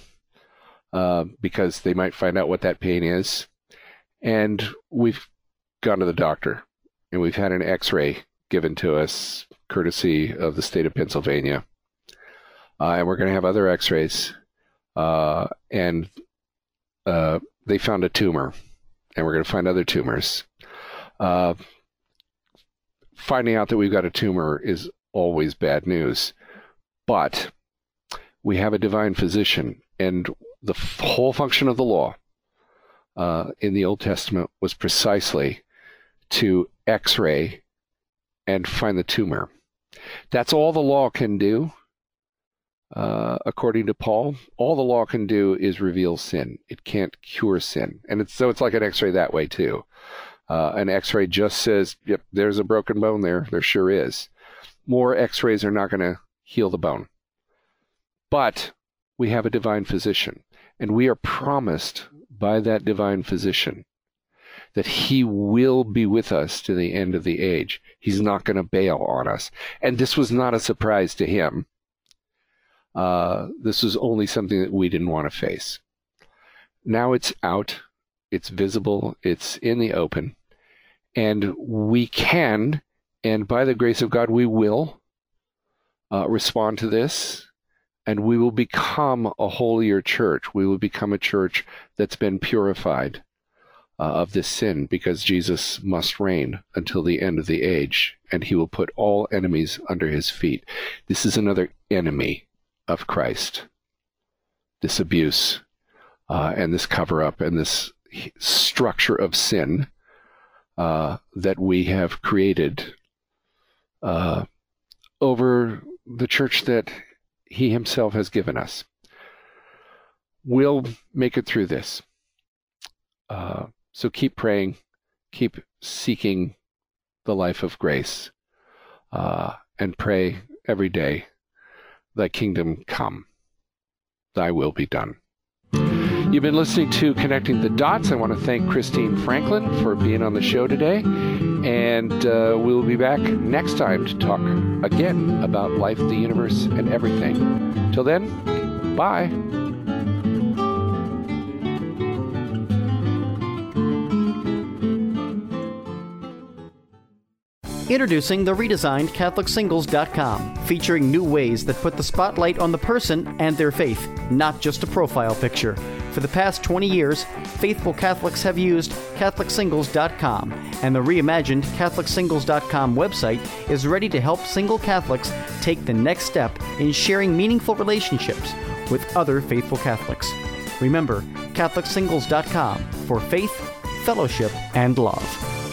uh, because they might find out what that pain is. And we've gone to the doctor and we've had an x ray given to us courtesy of the state of Pennsylvania. Uh, and we're going to have other x rays. Uh, and uh, they found a tumor, and we're going to find other tumors. Uh, finding out that we've got a tumor is always bad news. But we have a divine physician, and the whole function of the law uh, in the Old Testament was precisely to x ray and find the tumor. That's all the law can do. Uh, according to Paul, all the law can do is reveal sin. It can't cure sin, and it's so it's like an X-ray that way too. Uh, an X-ray just says, "Yep, there's a broken bone there. There sure is." More X-rays are not going to heal the bone, but we have a divine physician, and we are promised by that divine physician that he will be with us to the end of the age. He's not going to bail on us. And this was not a surprise to him. Uh, this was only something that we didn't want to face. Now it's out, it's visible, it's in the open, and we can, and by the grace of God, we will uh, respond to this, and we will become a holier church. We will become a church that's been purified uh, of this sin because Jesus must reign until the end of the age and he will put all enemies under his feet. This is another enemy of Christ. This abuse uh, and this cover up and this structure of sin uh, that we have created uh, over the church that he himself has given us. We'll make it through this. Uh, so keep praying, keep seeking the life of grace, uh, and pray every day, Thy kingdom come, Thy will be done. You've been listening to Connecting the Dots. I want to thank Christine Franklin for being on the show today. And uh, we'll be back next time to talk again about life, the universe, and everything. Till then, bye. Introducing the redesigned CatholicSingles.com, featuring new ways that put the spotlight on the person and their faith, not just a profile picture. For the past 20 years, faithful Catholics have used CatholicSingles.com, and the reimagined CatholicSingles.com website is ready to help single Catholics take the next step in sharing meaningful relationships with other faithful Catholics. Remember, CatholicSingles.com for faith, fellowship, and love.